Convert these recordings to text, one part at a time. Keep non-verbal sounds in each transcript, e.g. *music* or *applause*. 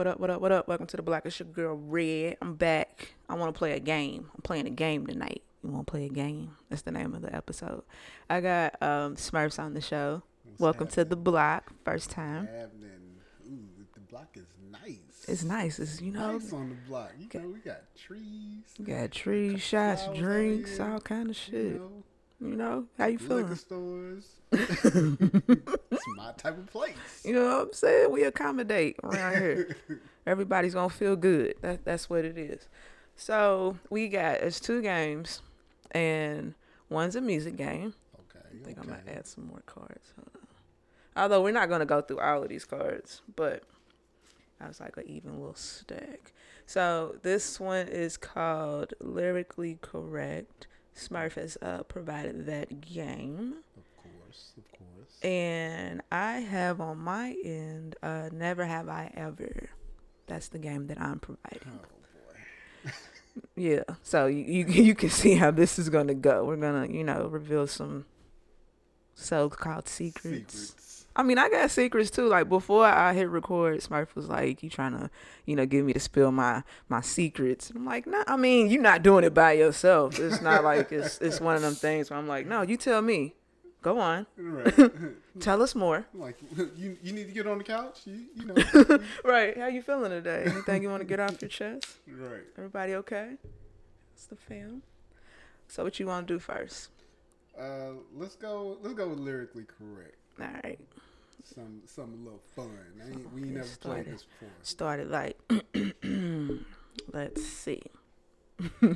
What up, what up, what up? Welcome to the Black is Your Girl Red. I'm back. I want to play a game. I'm playing a game tonight. You want to play a game? That's the name of the episode. I got um, Smurfs on the show. What's Welcome to the block. First time. happening. Ooh, the block is nice. It's nice. It's, you know, nice on the block. You know, we got trees. we got trees, shots, drinks, all kind of You shit. know, You know, how you liquor feeling? stores. *laughs* it's my type of place. You know what I'm saying? We accommodate around here. *laughs* Everybody's gonna feel good. That that's what it is. So we got it's two games, and one's a music game. Okay. I think okay. I'm gonna add some more cards. Although we're not gonna go through all of these cards, but I was like an even little stack. So this one is called Lyrically Correct. Smurf has uh, provided that game. Of course, of course. And I have on my end, uh, Never Have I Ever. That's the game that I'm providing. oh boy. *laughs* Yeah. So you, you *laughs* you can see how this is gonna go. We're gonna, you know, reveal some so called secrets. Secrets. I mean, I got secrets too. Like before I hit record, Smurf was like, "You trying to, you know, get me to spill my my secrets?" And I'm like, "No, I mean, you're not doing it by yourself. It's not *laughs* like it's it's one of them things where I'm like, no, you tell me. Go on, Right. *laughs* tell us more. like *laughs* you, you need to get on the couch. You, you know. Right? How you feeling today? Anything you want to get off your chest? right. Everybody okay? It's the fam. So what you want to do first? Uh, let's go. Let's go with lyrically correct. All right. Some, some a little fun. I ain't, we ain't never played this before. started like *clears throat* let's see. *laughs*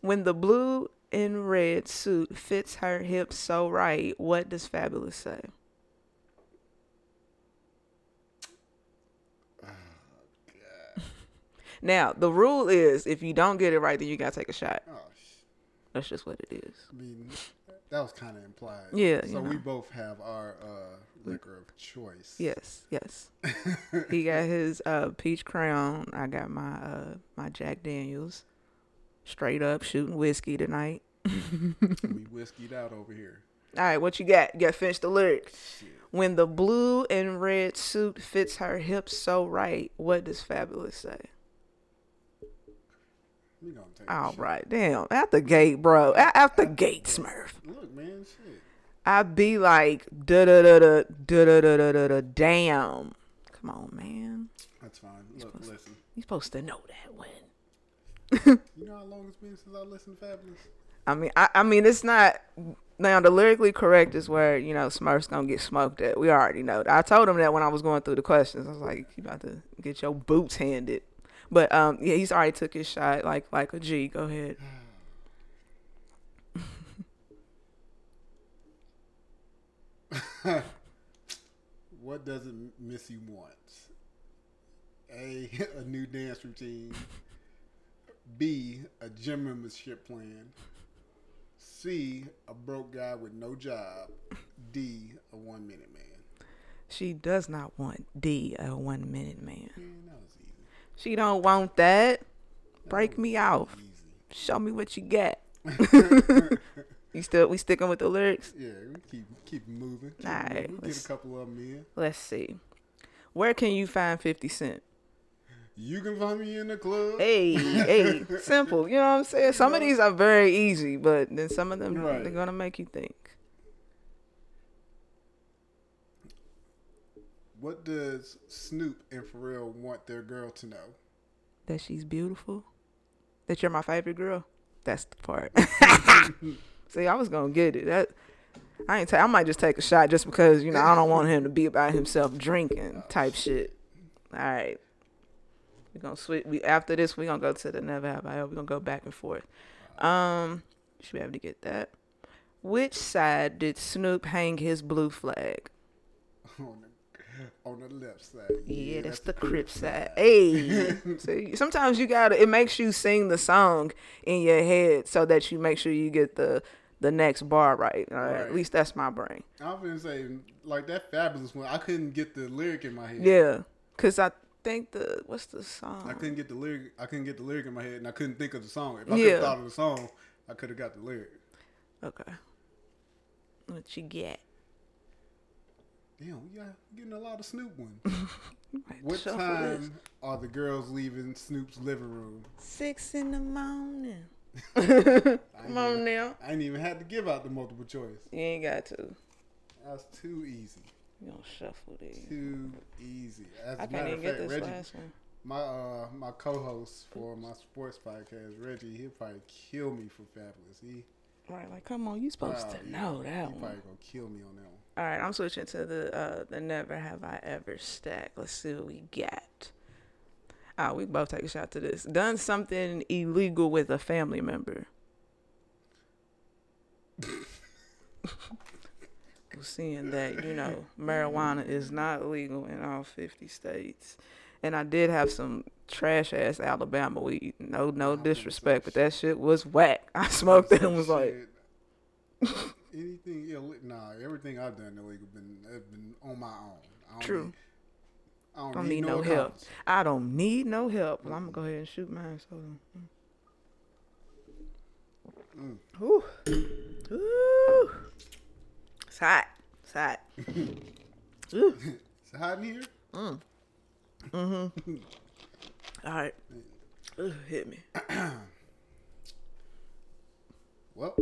When the blue and red suit fits her hips so right what does Fabolous say? *sighs* Now the rule is if you don't get it right then you gotta take a shot. Oh, sh- that's just what it is. I mean, that was kind of implied. Yeah, you So we both have our uh, liquor of choice. yes yes *laughs* he got his uh peach crown i got my uh my jack daniels straight up shooting whiskey tonight *laughs* we whiskeyed out over here. All right, what you got? You got to finish the lyric. Shit. When the blue and red suit fits her hips so right, what does Fabolous say? We gonna take All shot. damn. At the gate, bro. At the gate, Smurf. Look, man, shit. I'd be like, da da da da da da da da da da. Damn. Come on, man. That's fine. Look, supposed to- listen. You supposed to know that when. *laughs* You know how long it's been since I listened to Fabolous? I mean, I, I mean, it's not. Now the lyrically correct is where you know Smurf's gonna get smoked at. We already know. that. I told him that when I was going through the questions. I was like, "You about to get your boots handed." But um, yeah, he's already took his shot like like a G. Go ahead. *laughs* What does it Missy want? A, *laughs* a new dance routine. B, a gym membership plan. C, a broke guy with no job. D, a one minute man. She does not want D, a one minute man. Man, that was easy. She don't want that. Break me off. Show me what you got. *laughs* You still we sticking with the lyrics? Yeah, we keep keep moving. Keep Alright, moving. Get a couple of them in. Let's see. Where can you find Fifty Cent? You can find me in the club. Hey, hey, *laughs* simple. You know what I'm saying? Some of these are very easy, but then some of them Right. they're gonna make you think. What does Snoop and Pharrell want their girl to know? That she's beautiful. That you're my favorite girl. That's the part. *laughs* See, I was gonna get it. That I ain't. Ta- I might just take a shot just because you know I don't want him to be about himself drinking type shit. All right, we're gonna switch. We after this we gonna go to the never have I ever. We gonna go back and forth. Um, should be able to get that. Which side did Snoop hang his blue flag? On the, *laughs* on the left side. Yeah, that's, the crip side. Hey, *laughs* see, sometimes you gotta. It makes you sing the song in your head so that you make sure you get the the next bar right. All right. At least that's my brain. I was gonna say like that Fabolous one. I couldn't get the lyric in my head. Yeah, cause I think the what's the song? I couldn't get the lyric. I couldn't get the lyric in my head, and I couldn't think of the song. If I could have thought of the song, I could have got the lyric. Okay. What you get? Damn, we got getting a lot of Snoop ones. *laughs* What shuffle time this. are the girls leaving Snoop's living room? Six in the morning. *laughs* I ain't *laughs* Come on even- now. I ain't even had to give out the multiple choice. You ain't got to. That's too easy. You gonna shuffle these. Too easy. As a I can't matter even of get fact, this Reggie, last one. my uh my co-host for my sports podcast, Reggie, he'll probably kill me for Fabolous. He Right, like come on, you supposed wow, to he- know he that probably one. Probably gonna kill me on that one. All right, I'm switching to the uh the never have I ever stack. Let's see what we got. Ah, we both take a shot to this. Done something illegal with a family member. *laughs* Seeing that you know marijuana is not legal in all 50 states, and I did have some trash ass Alabama weed. No, no disrespect, but that shit was whack. I *laughs* smoked it and was like. *laughs* anything illegal? Nah, everything I've done illegal been have been on my own. I don't True. Need, I don't, don't need, need no, help. help. I don't need no help. Well, I'm gonna go ahead and shoot mine. So, Mm. Ooh. Ooh. It's hot. It's hot. *laughs* Ooh. It's hot in here. Mm. Mm-hmm. All right. Mm. Ooh, hit me. *clears throat* Well,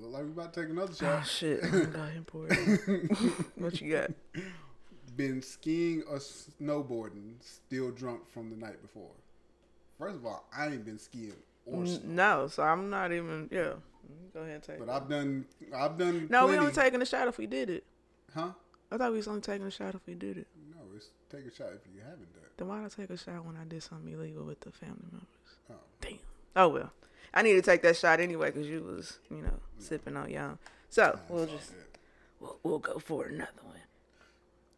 look like we about to take another ah, shot. Oh shit. *laughs* I'm gonna go ahead and pour it. *laughs* what you got? Been skiing or snowboarding, still drunk from the night before. First of all, I ain't been skiing or No, so I'm not even. Yeah. Go ahead and take. but it. I've done. I've done. no, we only taking a shot if we did it. Huh? I thought we was only taking a shot if we did it. No, it's take a shot if you haven't done. it. Then why'd I take a shot when I did something illegal with the family members? Oh. Damn. Oh well. I need to take that shot anyway because you was, you know, sipping on young. So we'll just we'll, we'll go for another one.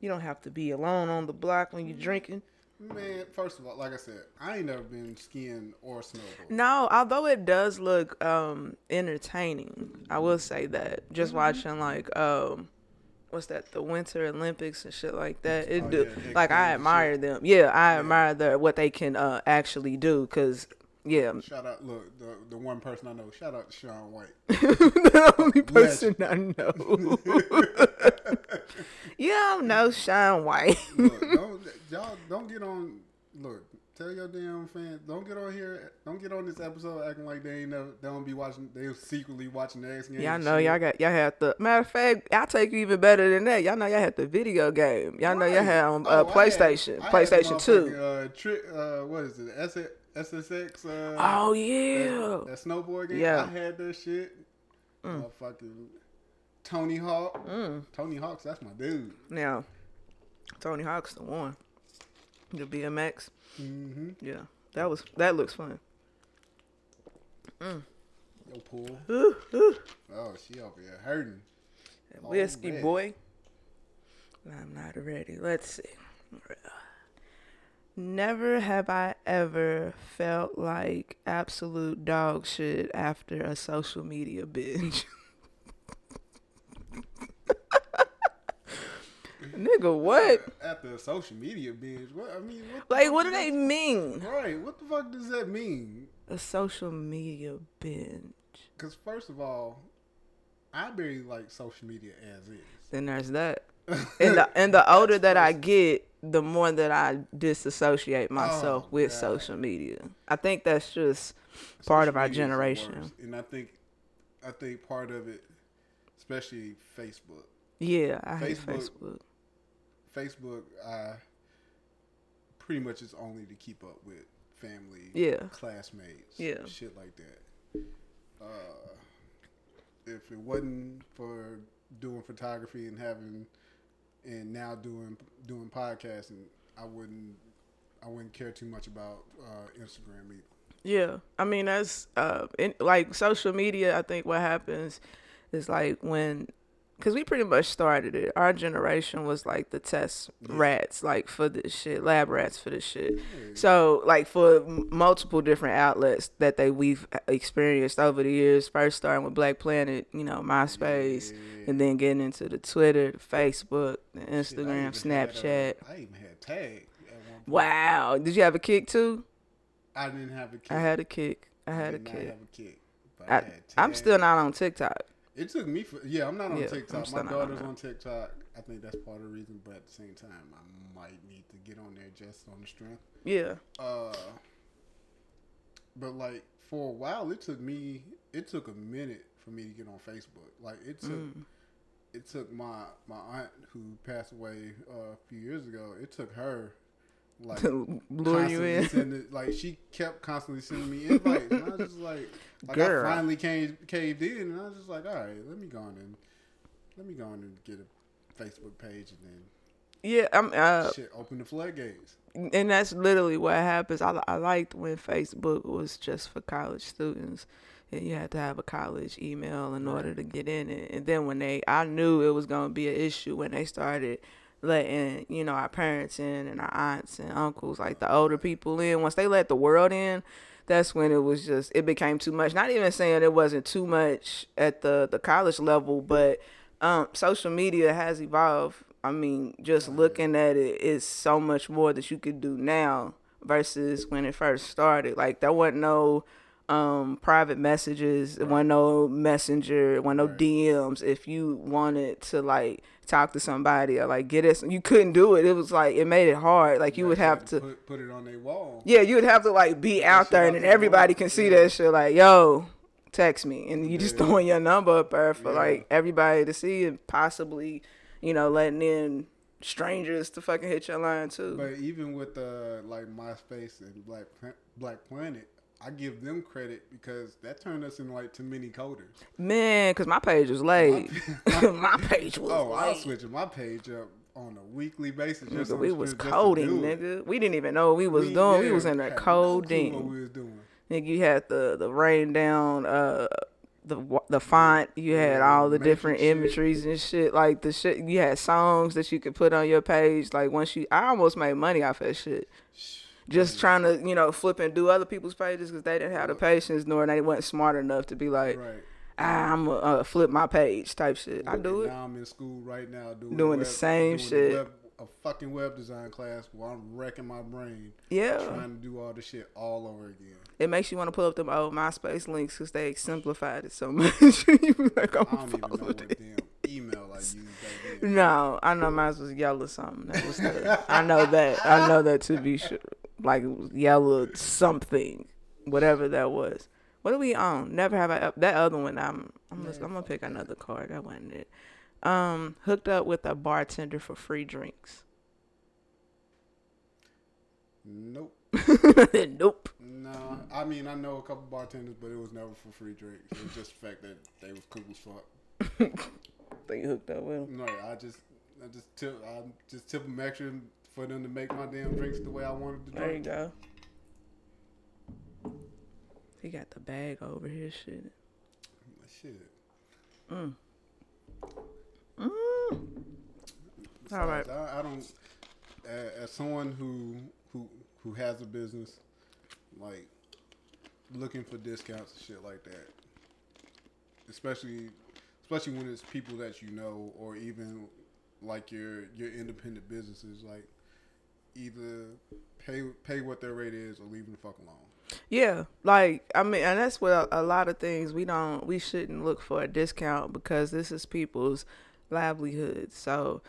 You don't have to be alone on the block when you're drinking. Man, first of all, like I said, I ain't never been skiing or snowboarding. No, although it does look um entertaining, I will say that. Just watching like um what's that, the Winter Olympics and shit like that. It Oh, do yeah, like I admire them. Yeah, I admire the what they can uh actually do because yeah, Shout out, look, the the one person I know. Shout out to Shaun White. *laughs* the only person I know. *laughs* you don't know Shaun White. Look, don't *laughs* y'all don't get on. Look, tell your damn fans don't get on here. Don't get on this episode acting like they ain't never. They don't be watching. They secretly watching the X Games. Y'all know shit. y'all got y'all had the matter of fact. I take you even better than that. Y'all know y'all had the video game. Y'all know y'all Right. had um, Oh, uh, I PlayStation, I had PlayStation the Two. Uh, tri- uh, what is it? SSX. Uh, Oh yeah, that snowboard game. Yeah. I had that shit. Motherfucking Tony Hawk. Mm. Tony Hawk's that's my dude. now Tony Hawk's the one. The BMX. Mm-hmm. Yeah, that was that looks fun. Yo, pool. Ooh, ooh. Oh, she over here hurting. Whiskey boy. I'm not ready. Let's see. Never have I ever felt like absolute dog shit after a social media binge. *laughs* Nigga, what? After a social media binge, what I mean, what Like, what do they mean? Right, what the fuck does that mean? A social media binge. Because first of all, I barely like social media as is. Then there's that. And the and the older that I get, the more that I disassociate myself Oh, with God. social media. I think that's just part of our media is the generation. and I think, I think part of it, especially Facebook. Yeah, I hate Facebook- Facebook. Facebook, I pretty much is only to keep up with family, Yeah. classmates, Yeah. shit like that. Uh, if it wasn't for doing photography and having, and now doing doing podcasting, I wouldn't, I wouldn't care too much about uh, Instagram either. Yeah, I mean that's uh, in, like social media. I think what happens is like when Cause we pretty much started it. Our generation was like the test rats, like for this shit, lab rats for this shit. So like for m- multiple different outlets that they we've experienced over the years. First starting with Black Planet, you know, MySpace, and then getting into the Twitter, the Facebook, the Shit, I Instagram, had, uh, Snapchat. I even had tag at one point. Wow, did you have a Kik too? I didn't have a Kik. I had a Kik. I I had a Kik. a. I, I, I'm still not on TikTok. It took me for yeah. I'm not on Yeah, TikTok. My not on daughter's on TikTok. I think that's part of the reason. But at the same time, I might need to get on there just on the strength. Yeah. Uh, but like for a while, it took me. It took a minute for me to get on Facebook. Like it took. Mm. It took my my aunt who passed away uh, a few years ago. It took her. Like *laughs* lure you in. Sending, like she kept constantly sending me invites, and I was just like, *laughs* like Girl. I finally came caved in, and I was just like, all right, let me go on and let me go on and get a Facebook page, and then Yeah, I'm uh shit, open the floodgates. and that's literally what happens. I, I liked when Facebook was just for college students, and you had to have a college email in order to get in it. And then when they, I knew it was gonna be an issue when they started letting you know our parents in and our aunts and uncles, like the older people in. Once they let the world in, that's when it was just it became too much. Not even saying it wasn't too much at the the college level, but um, social media has evolved. I mean, just looking at it is so much more that you could do now versus when it first started. Like there wasn't no um private messages, there wasn't no messenger, wasn't no DMs. If you wanted to like talk to somebody or like get it, you couldn't do it. It was like it made it hard. Like you would They have to put, put it on their wall. yeah, you would have to like be out there, and then everybody world. can see Yeah. that shit. Like, yo, text me, and you just Yeah. throwing your number up there for Yeah. like everybody to see, and possibly, you know, letting in strangers to fucking hit your line too. But even with uh, like MySpace and Black Black Planet, I give them credit because that turned us into like too many coders. Man, cause my page was late. *laughs* my page was Oh, I was switching my page up on a weekly basis. Just Nigga, we was coding, nigga. We didn't even know what we was We- doing. we was in there had no what we was doing. Nigga, you had the the rain down uh the the font. You had Yeah, all the different shit. imageries and shit. Like the shit. You had songs that you could put on your page. Like once you, I almost made money off that shit. Just trying to you know flip and do other people's pages because they didn't have the patience nor they weren't smart enough to be like, Right. ah, I'm gonna uh, flip my page type shit. I do it. Now I'm in school right now doing Doing the web- same doing shit. web- a fucking web design class where I'm wrecking my brain Yeah. trying to do all the shit all over again. It makes you want to pull up them old MySpace links because they simplified it so *laughs* much. *laughs* you be like, I'm I even know follow what damn email I. No, I know mine was yellow something. That was the, I know that. I know that to be sure. Like yellow something, whatever that was. What do we own? Never have I. up- That other one. I'm. I'm, just, I'm gonna pick another card. That wasn't it. Um, hooked up with a bartender for free drinks. Nope. *laughs* nope. No, I mean I know a couple bartenders, but it was never for free drinks. It was just the fact that they was cool as fuck. *laughs* They hooked up with him. No, I just, I just tip, I just tip them extra for them to make my damn drinks the way I wanted to drink. There you drink. go. He got the bag over his shit. Shit. Mm. All right. I, I don't. As, as someone who who who has a business, like looking for discounts and shit like that, especially especially when it's people that you know, or even like your your independent businesses, like either pay pay what their rate is or leave them the fuck alone. Yeah, like I mean, and that's what a, a lot of things we don't, we shouldn't look for a discount because this is people's livelihood. So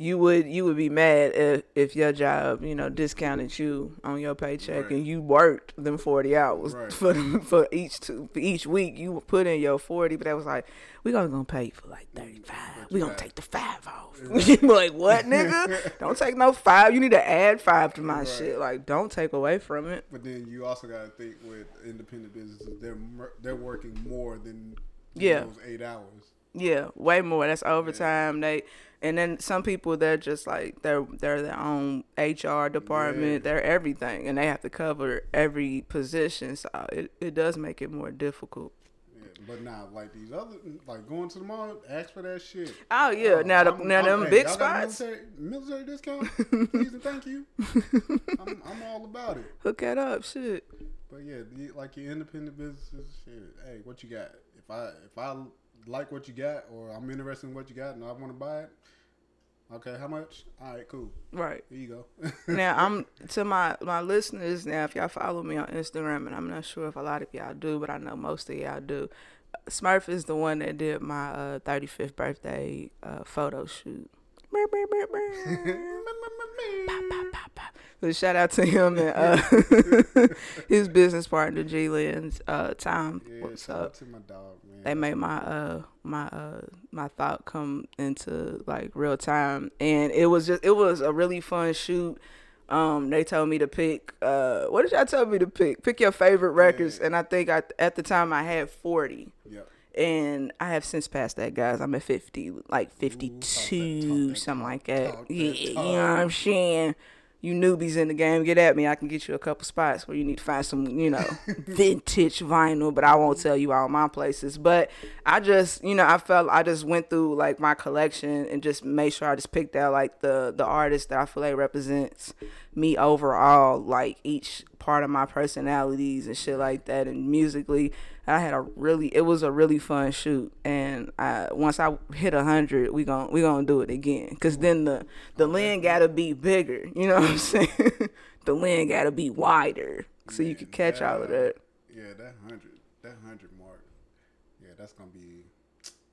you would you would be mad if if your job you know discounted you on your paycheck Right. and you worked them forty hours Right. for for each two, for each week you put in your forty, but that was like we gonna gonna pay you for like thirty five. We gonna take the five off. *laughs* be like what nigga? *laughs* don't take no five. You need to add five to my Right. shit. Like don't take away from it. But then you also got to think with independent businesses, they're they're working more than Yeah. those eight hours. Yeah, way more. That's overtime. They and then some people they're just like they're they're their own HR department. Yeah. They're everything, and they have to cover every position. So it, it does make it more difficult. Yeah, But now, like these other, like going to the mall, ask for that shit. Oh yeah, oh, now the I'm- now I'm- them hey, big spots, Military, military discount, *laughs* please and thank you. I'm, I'm all about it. hook that up, shit. But yeah, the, like your independent businesses, shit. Hey, what you got? If I if I like what you got, or I'm interested in what you got, and I want to buy it, okay, how much? All right, cool. Right. Here you go. *laughs* now I'm to my my listeners now. If y'all follow me on Instagram, and I'm not sure if a lot of y'all do, but I know most of y'all do. Smurf is the one that did my uh, 35th birthday uh, photo shoot. *laughs* *laughs* So shout out to him and uh, *laughs* his business partner G Lynn's uh, Tom. yeah, What's shout up? out to my dog, man. they made my uh my uh my thought come into like real time. And it was just it was a really fun shoot. Um they told me to pick uh what did y'all tell me to pick? Pick your favorite records. And i think I, at the time i had 40 Yep. and i have since passed that guys. I'm at 50 like 52 talk that something like that talk that. yeah you know what i'm saying you newbies in the game, get at me. I can get you a couple spots where you need to find some, you know, *laughs* vintage vinyl, but I won't tell you all my places. But I just, you know, I felt I just went through like my collection and just made sure I just picked out like the the artist that I feel like represents me overall, like each part of my personalities and shit like that. And musically, I had a really, it was a really fun shoot. And I, once I hit a hundred, we gon' we gonna do it again. Cause then the the lens gotta be bigger. You know what I'm saying? *laughs* the lens gotta be wider so you can catch all of that. Yeah, that hundred, that hundred mark. Yeah, that's gonna be.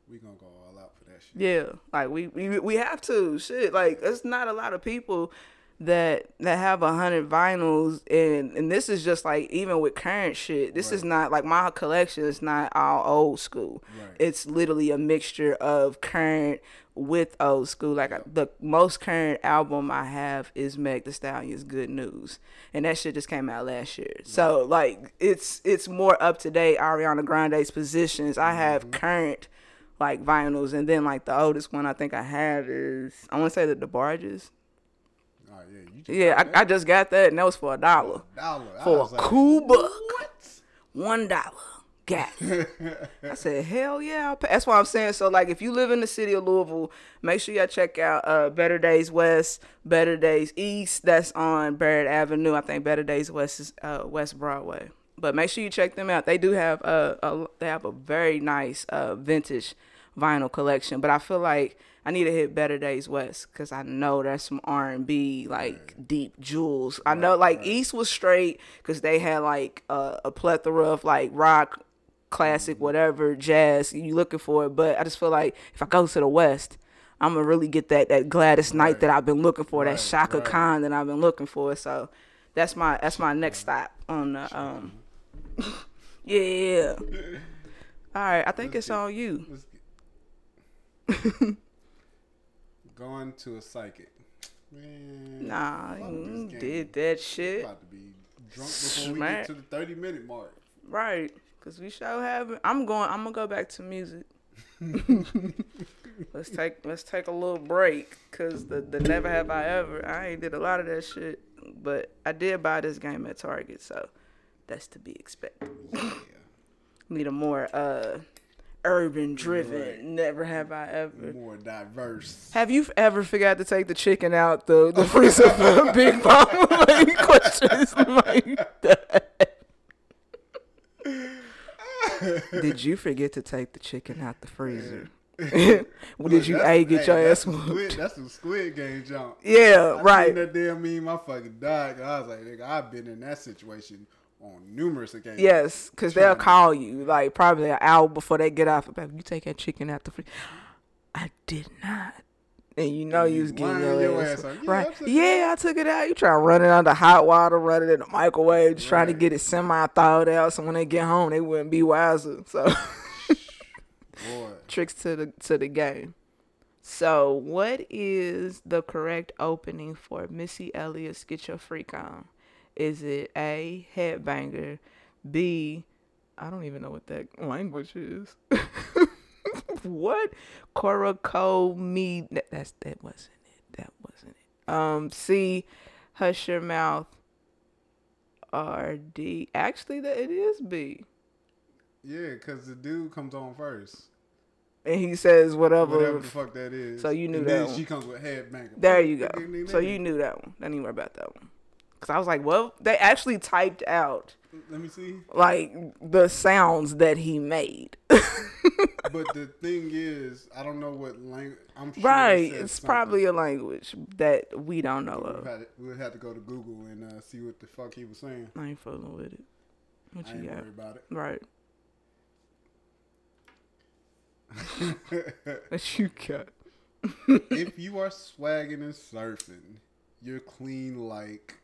We gonna go all out for that shit. Yeah, like we we we have to shit. Like there's not a lot of people that that have a hundred vinyls, and and this is just like even with current shit. This is not like my collection is not all old school. Right. It's literally a mixture of current with old school. Like I- the most current album I have is Meg Thee Stallion's "Good News," and that shit just came out last year. So like it's it's more up to date. Ariana Grande's positions. I have Mm-hmm. current like vinyls, and then like the oldest one I think I have is I want to say that the barges. Yeah, you just Yeah, I, I just got that, and that was for a dollar. dollar For a like, cool buck, one dollar. Got. *laughs* I said, hell yeah. That's why I'm saying. So, like, if you live in the city of Louisville, make sure y'all check out uh, Better Days West, Better Days East. That's on Barrett Avenue. I think Better Days West is uh, West Broadway. But make sure you check them out. They do have a, a they have a very nice uh, vintage vinyl collection. But I feel like I need to hit Better Days West because I know there's some R and B like deep jewels. I know like East was straight because they had like uh, a plethora of like rock, classic, whatever, jazz you looking for. It. But I just feel like if I go to the West. I'm gonna really get that that Gladys Knight that I've been looking for, that Shaka right. Khan that I've been looking for. So that's my that's my next stop on the um. *laughs* yeah. *laughs* All right, I think it's on you. *laughs* Going to a psychic. Man, Nah, you did that shit. About to be drunk before we get to the thirty minute mark. Right. Cause we shall have it. I'm going I'm gonna go back to music. *laughs* let's take let's take a little break. Cause the, the never have I ever I ain't did a lot of that shit. But I did buy this game at Target, so that's to be expected. Yeah. *laughs* Need a more uh urban driven Right. never have I ever. More diverse. Have you ever forgot to take the chicken out the, the freezer for big mama? like *laughs* questions like that. Did you forget to take the chicken out the freezer? Well, *laughs* Did you a get hey, your ass squid, whooped? That's some Squid Game jump. Yeah, I right. That damn meme, my fucking dog. I was like, nigga, I've been in that situation on numerous occasions. Yes, because they'll call you like probably an hour before they get off. Baby, you take that chicken out the fridge. I did not. And you know you was getting your, your ass, ass. Yeah, right. I yeah, I took it out. You try to run it under hot water, run it in the microwave, just trying to get it semi thawed out. So when they get home, they wouldn't be wiser. So *laughs* tricks to the to the game. So what is the correct opening for Missy Elliott's "Get Your Freak On"? Is it A. Headbanger, B. I don't even know what that language is. *laughs* what Koroko me? That, that's that wasn't it. That wasn't it. Um, C. Hush your mouth. R D. Actually, that it is B. Yeah, because the dude comes on first. and he says whatever. Whatever the fuck that is. So you knew and that Then one. she comes with headbanger. There you go. So you knew that one. Don't even worry about that one. Cause I was like, well, they actually typed out Let me see. like the sounds that he made. *laughs* But the thing is, I don't know what language. I'm sure right. It's something. probably a language that we don't know We'll of. have, to, we'll have to go to Google and uh, see what the fuck he was saying. I ain't fooling with it. What I you ain't got? about it. Right. *laughs* What you got? if you are swagging and surfing, you're clean like.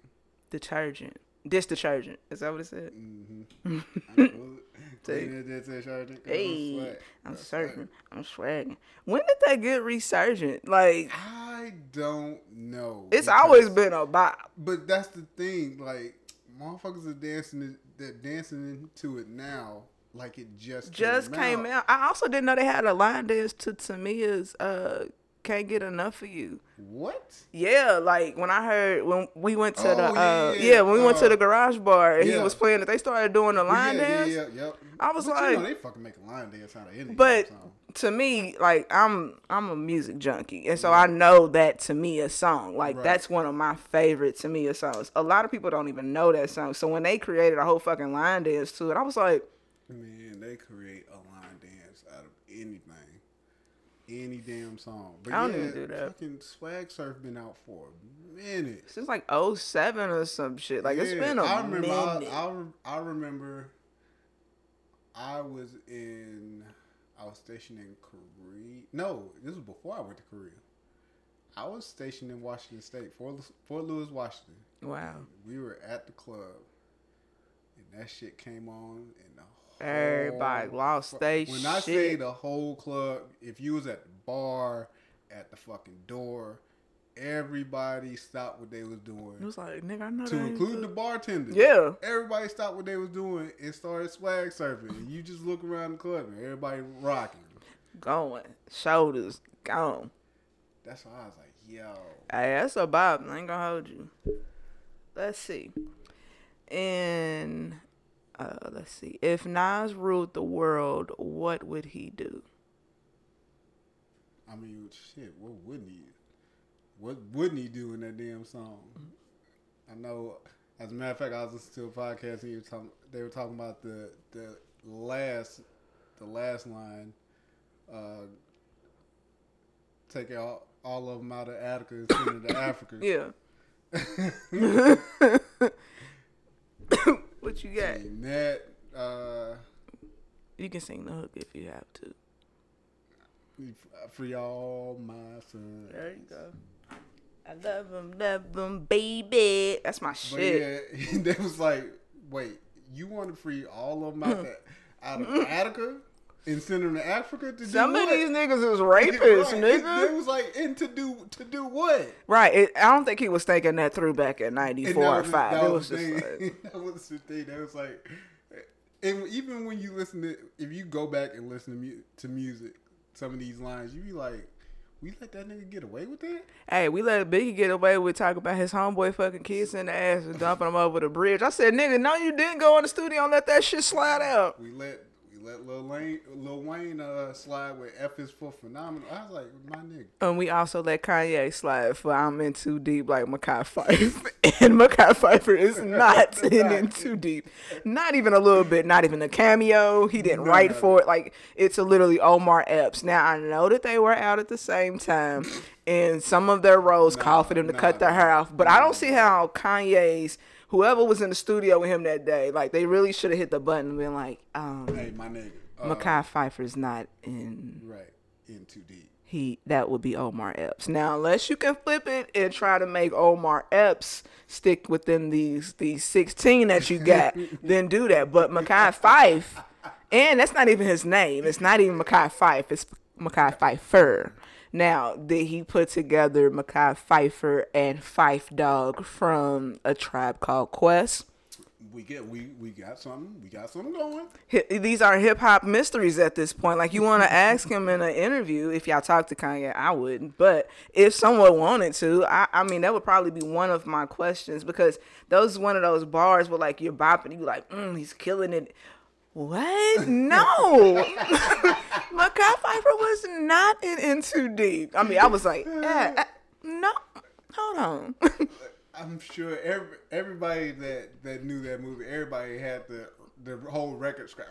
Detergent. Dish detergent. Is that what it said? Mm-hmm. *laughs* clean Take- as that detergent, 'cause I'm Hey. I'm surfing. I'm swagging. When did that get resurgent? Like, I don't know. it's because- always been a bop. But that's the thing, like motherfuckers are dancing, they're dancing into it now, like it just Just came out. I also didn't know they had a line dance to Tamia's uh Can't Get Enough of You. What? Yeah, like when I heard when we went to Oh, the yeah, uh yeah, yeah, when we went to uh, the garage bar and he was playing it, they started doing the line yeah, dance. Yeah, yeah, yep. I was but like- you know, they fucking make a line dance out of anything. But to me, like I'm I'm a music junkie, and so I know that Tamia song. Like Right. that's one of my favorite to Tamia songs. A lot of people don't even know that song. So when they created a whole fucking line dance to it, I was like, Man, they create a line dance out of anything. Any damn song. But I don't yeah, even do that. Fucking Swag Surf been out for a minute. Since like 07 or some shit. Like yeah, it's been a I remember. I, minute. I, re- I remember. I was in. I was stationed in Korea. No, this was before I went to Korea. I was stationed in Washington State, Fort, Fort Lewis, Washington. wow. We were at the club, and that shit came on, and the whole Everybody oh, lost they When I say the whole club, if you was at the bar, at the fucking door, everybody stopped what they was doing It was like, nigga, I know to include the bartender. Yeah. Everybody stopped what they was doing and started swag surfing. And you just look around the club and everybody rocking. going shoulders gone. That's why I was like, yo. Hey, that's a bob. I ain't gonna hold you. Let's see. And uh, let's see. If Nas ruled the world, what would he do? I mean, shit, what wouldn't he? What wouldn't he do in that damn song? I know. As a matter of fact, I was listening to a podcast and talking, they were talking about the the last the last line. Uh, take all, all of them out of Attica and send them to *laughs* Africa. Yeah. *laughs* *laughs* what you got? And that uh, You can sing the hook if you have to. free all my sons. There you go. I love him, love him, baby. That's my But shit. yeah, *laughs* they was like, wait, you want to free all of my *laughs* out of Attica and send them to Africa to Some of these niggas is *laughs* rapists, Right, nigga. It, it was like, and to do to do what? Right. It, I don't think he was thinking that through back in 94 or 5. that It was just like, *laughs* that was the thing. That was like, and even when you listen to, if you go back and listen to, mu- to music, some of these lines, you be like, we let that nigga get away with that? hey, we let Biggie get away with talking about his homeboy fucking kids in the ass and dumping them over the bridge. I said, nigga, no, you didn't go in the studio and let that shit slide out. We let let Lil Wayne, Lil Wayne uh, slide with F is for phenomenal. I was like, my nigga. And we also let Kanye slide for I'm in too deep like Mekhi Fife. *laughs* and Mekhi Phifer is not *laughs* in, in too deep. Not even a little bit, not even a cameo. He didn't write no, for it. Like it's a literally Omar Epps. Now I know that they were out at the same time and some of their roles called for them to nah, cut their hair off. But I don't see how Kanye's whoever was in the studio with him that day, like they really should have hit the button and been like, um Hey, my nigga. Uh, Mekhi Phifer's not in Right. In too deep. he that would be Omar Epps. Now, unless you can flip it and try to make Omar Epps stick within these these sixteen that you got, *laughs* then do that. But Mekhi Fife, and that's not even his name. It's not even Mekhi Fife. It's Mekhi Phifer. Now, did he put together Mekhi Phifer and Phife Dawg from a tribe called Quest? We get we we got something. We got something going. These are hip hop mysteries at this point. Like you want to *laughs* ask him in an interview. If y'all talk to Kanye, I wouldn't. But if someone wanted to, I, I mean, that would probably be one of my questions because those is one of those bars where like you're bopping, you like, mm, he's killing it. What? *laughs* No. *laughs* Mekhi Phifer was not in In Too Deep. I mean, I was like, eh, eh, no. Hold on. *laughs* I'm sure every, everybody that, that knew that movie, everybody had the the whole record scratch.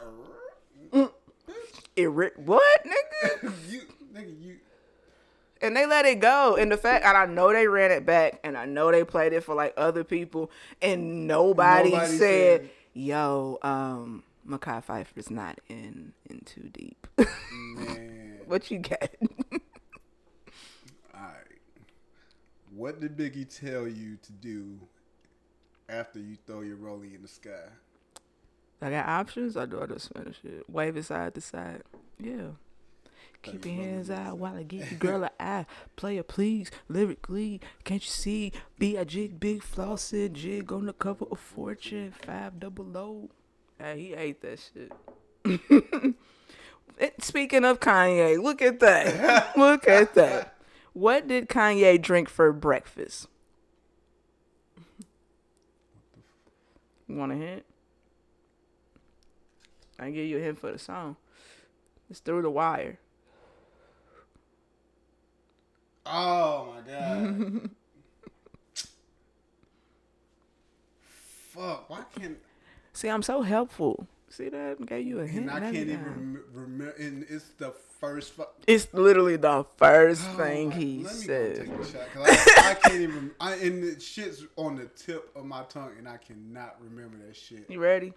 it ri- what, nigga? you, nigga, you. and they let it go. And the fact, and I know they ran it back, and I know they played it for like other people, and nobody, Nobody said, said- "Yo, um, Mekhi Phifer's not in in too deep." *laughs* What you got? all right. What did Biggie tell you to do after you throw your rollie in the sky? I got options, or do I just finish it? Wave it side to side. Yeah. Keep your hands out while I give you girl a eye. Player please, lyrically, can't you see? Be a jig, big flossing, jig on the cover of Fortune, five double O. Hey, he ate that shit. *laughs* It- Speaking of Kanye, look at that. *laughs* look at that. What did Kanye drink for breakfast? You want a hint? I give you a hint for the song. It's through the wire. Oh my god. *laughs* Fuck! Why can't See, I'm so helpful. See that? I gave you a hint. and I can't even remember? And it's the first. Fu- It's literally the first Oh, thing my- he let me go take a shot, 'cause I, I can't even. I, and the shit's on the tip of my tongue, and I cannot remember that shit. You ready?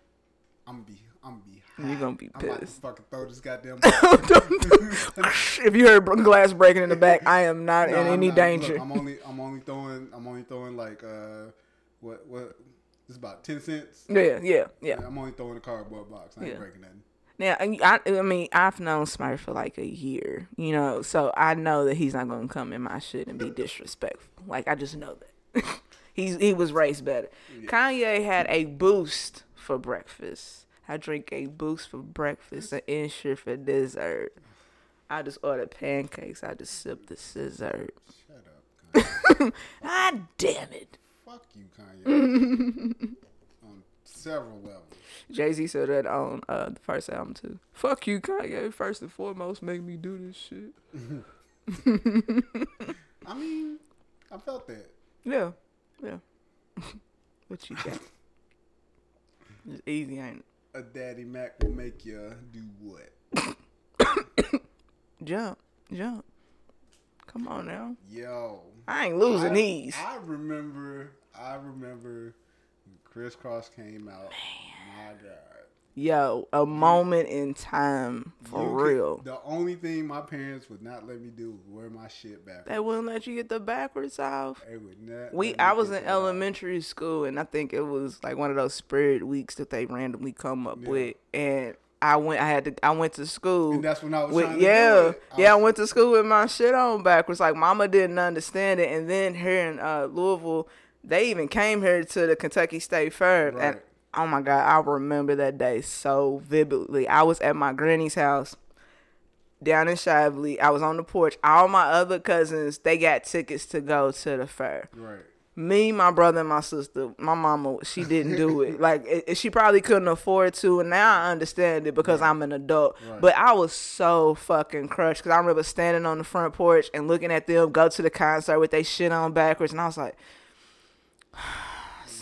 I'm be. I'm be. You hot. gonna be pissed. I'm about to fucking throw this goddamn. *laughs* *laughs* if you heard glass breaking in the back, I am not No, in I'm any not- danger. Look, I'm only. I'm only throwing. I'm only throwing like uh, what what. It's about ten cents. yeah, yeah, yeah. I'm only throwing a cardboard box. I ain't Yeah. breaking nothing. Now, I, I mean, I've known Smurf for like a year, you know, so I know that he's not gonna come in my shit and be *laughs* disrespectful. Like I just know that *laughs* he's he was raised better. Kanye had a boost for breakfast. I drink a boost for breakfast, an ensure for dessert. I just ordered pancakes. I just sip the scissor. Shut up. *laughs* Kanye. Ah, damn it. Fuck you, Kanye. *laughs* On several levels. Jay Z said that on uh, the first album too. Fuck you, Kanye. First and foremost, make me do this shit. *laughs* I mean, I felt that. Yeah, yeah. *laughs* what you got? It's easy, ain't it? A daddy Mac will make you do what? *coughs* Jump, jump. Come on now. Yo. I ain't losing I, these. I remember. I remember Kris Kross came out. Man. My God. Yo, a moment in time for You could- real. the only thing my parents would not let me do was wear my shit back. They wouldn't let you get the backwards off. They would not. We, I was in elementary school, and I think it was like one of those spirit weeks that they randomly come up Yeah. with, and I went. I had to. I went to school. And that's when I was with, trying to yeah, do it. I yeah. I went to school with my shit on backwards. Like mama didn't understand it, and then here in uh, Louisville, they even came here to the Kentucky State Fair, and oh my god, I remember that day so vividly. I was at my granny's house down in Shively. I was on the porch. All my other cousins, they got tickets to go to the fair Right. Me, my brother, and my sister, my mama, she didn't do it. *laughs* Like it, she probably couldn't afford to, and now I understand it because I'm an adult. Right. But I was so fucking crushed because I remember standing on the front porch and looking at them go to the concert with they shit on backwards, and I was like, *sighs*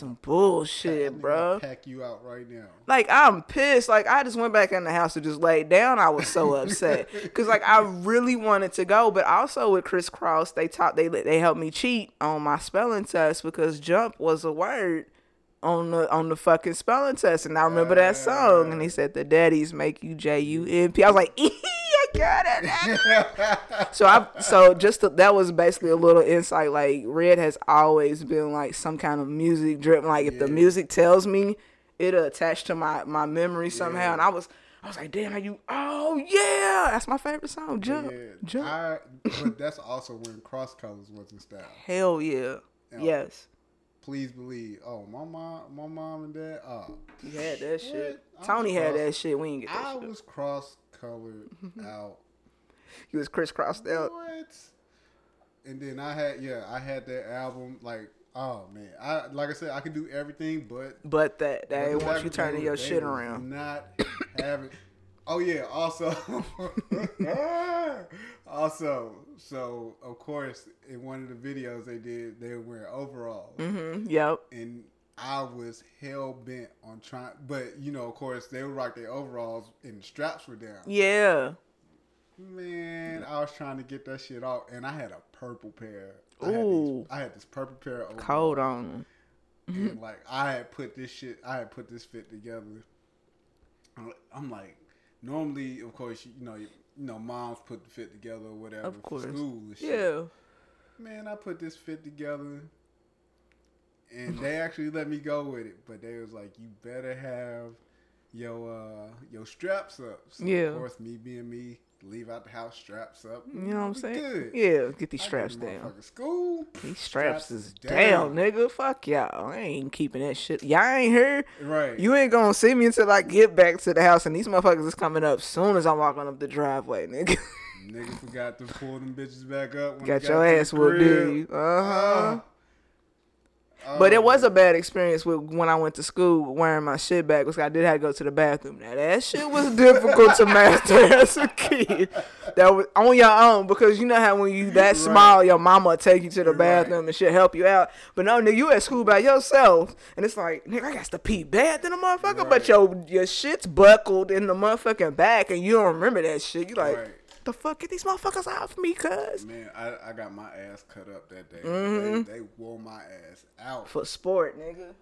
some bullshit, bro. Pack you out right now. Like I'm pissed. Like I just went back in the house to just lay down. I was so *laughs* upset because like I really wanted to go, but also with Kris Kross, they taught they they helped me cheat on my spelling test because jump was a word on the on the fucking spelling test, and I remember that song. And he ah. said the daddies make you J U M P. I was like, *laughs* got it. *laughs* so I so just to, that was basically a little insight. Like Red has always been like some kind of music driven. Like if the music tells me, it'll attach to my my memory somehow. Yeah. And I was I was like, damn, are you? Oh yeah, that's my favorite song. Jump, Yeah, jump. I, but that's also when cross colors was in style. Hell yeah. Yes. Please believe. Oh, my mom, my mom and dad. Uh, oh, You had that shit. Tony had cross- that shit. We didn't get that I shit. was cross colored out. He was crisscrossed out. What? And then I had yeah, I had that album like Oh man, I like I said, I can do everything, but But that they But want you turning your shit around. Not having. Oh yeah. Also, *laughs* also, so of course, in one of the videos they did, they were wearing overalls, Mm-hmm. Yep. and I was hell bent on trying. But you know, of course, they would rock their overalls, and the straps were down. Yeah. Man, I was trying to get that shit off, and I had a purple pair. I had, Ooh. these, I had this purple pair of overalls. Cold on and like I had put this shit, I had put this fit together. I'm- like, normally, of course, you, know, you, you know, moms put the fit together or whatever Of for course. school and shit. Yeah. Man, I put this fit together, and they actually let me go with it. But they was like, you better have your uh your straps up. So Yeah. Of course, me being me, leave out the house, straps up. You know what I'm saying? Good. Yeah. Get these straps down. School. These straps, straps is down. down, nigga. Fuck y'all. I ain't keeping that shit. Y'all ain't here. Right. You ain't gonna see me until I get back to the house, and these motherfuckers is coming up soon as I'm walking up the driveway, nigga. Nigga forgot to pull them bitches back up. When Got we your ass whooped, dude. did you? Uh-huh. Oh. But it was Oh, a bad experience with when I went to school wearing my shit back because I did have to go to the bathroom. Now that shit was *laughs* difficult to master *laughs* as a kid. That was on your own because you know how when you that Right. small, your mama will take you to the Right. bathroom and shit help you out. But no, nigga, you at school by yourself, and it's like, nigga, I got to pee bad in the motherfucker, but Right. your your shit's buckled in the motherfucking back, and you don't remember that shit. You like, Right. The fuck get these motherfuckers off me, cuz Man, I, I got my ass cut up that day. Mm-hmm. They, they wore my ass out. for sport, nigga.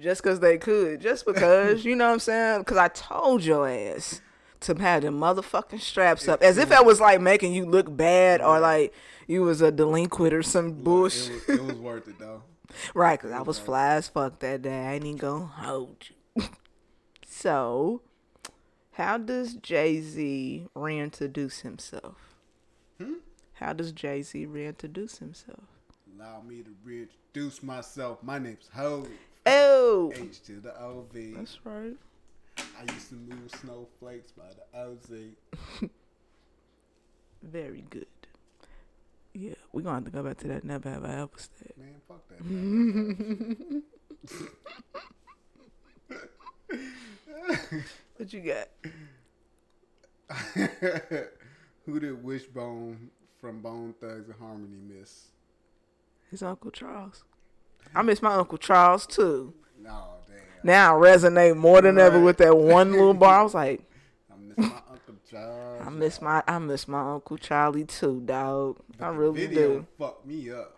Just because they could. Just *laughs* because, you know what I'm saying? Because I told your ass to have the motherfucking straps up. As if that was like making you look bad or like you was a delinquent or some It bullshit. was, it was worth it though. *laughs* right, because I was fly as fuck that day. I ain't even gonna hold you. *laughs* so, how does Jay Z reintroduce himself? Hmm? How does Jay Z reintroduce himself? Allow me to reintroduce myself. My name's Ho. Oh, H to the O V. that's right. I used to move snowflakes by the OZ. *laughs* Very good. Yeah, we're gonna have to go back to that never have I ever said. Man, fuck that. *laughs* *laughs* What you got? *laughs* Who did Wishbone from Bone Thugs-n-Harmony miss? His Uncle Charles. I miss my Uncle Charles too. No, damn. Now I resonate more than ever with that one little *laughs* bar. I was like, I miss my Uncle Charles. I miss my I miss my Uncle Charlie too, dog. But I really video do. fucked me up.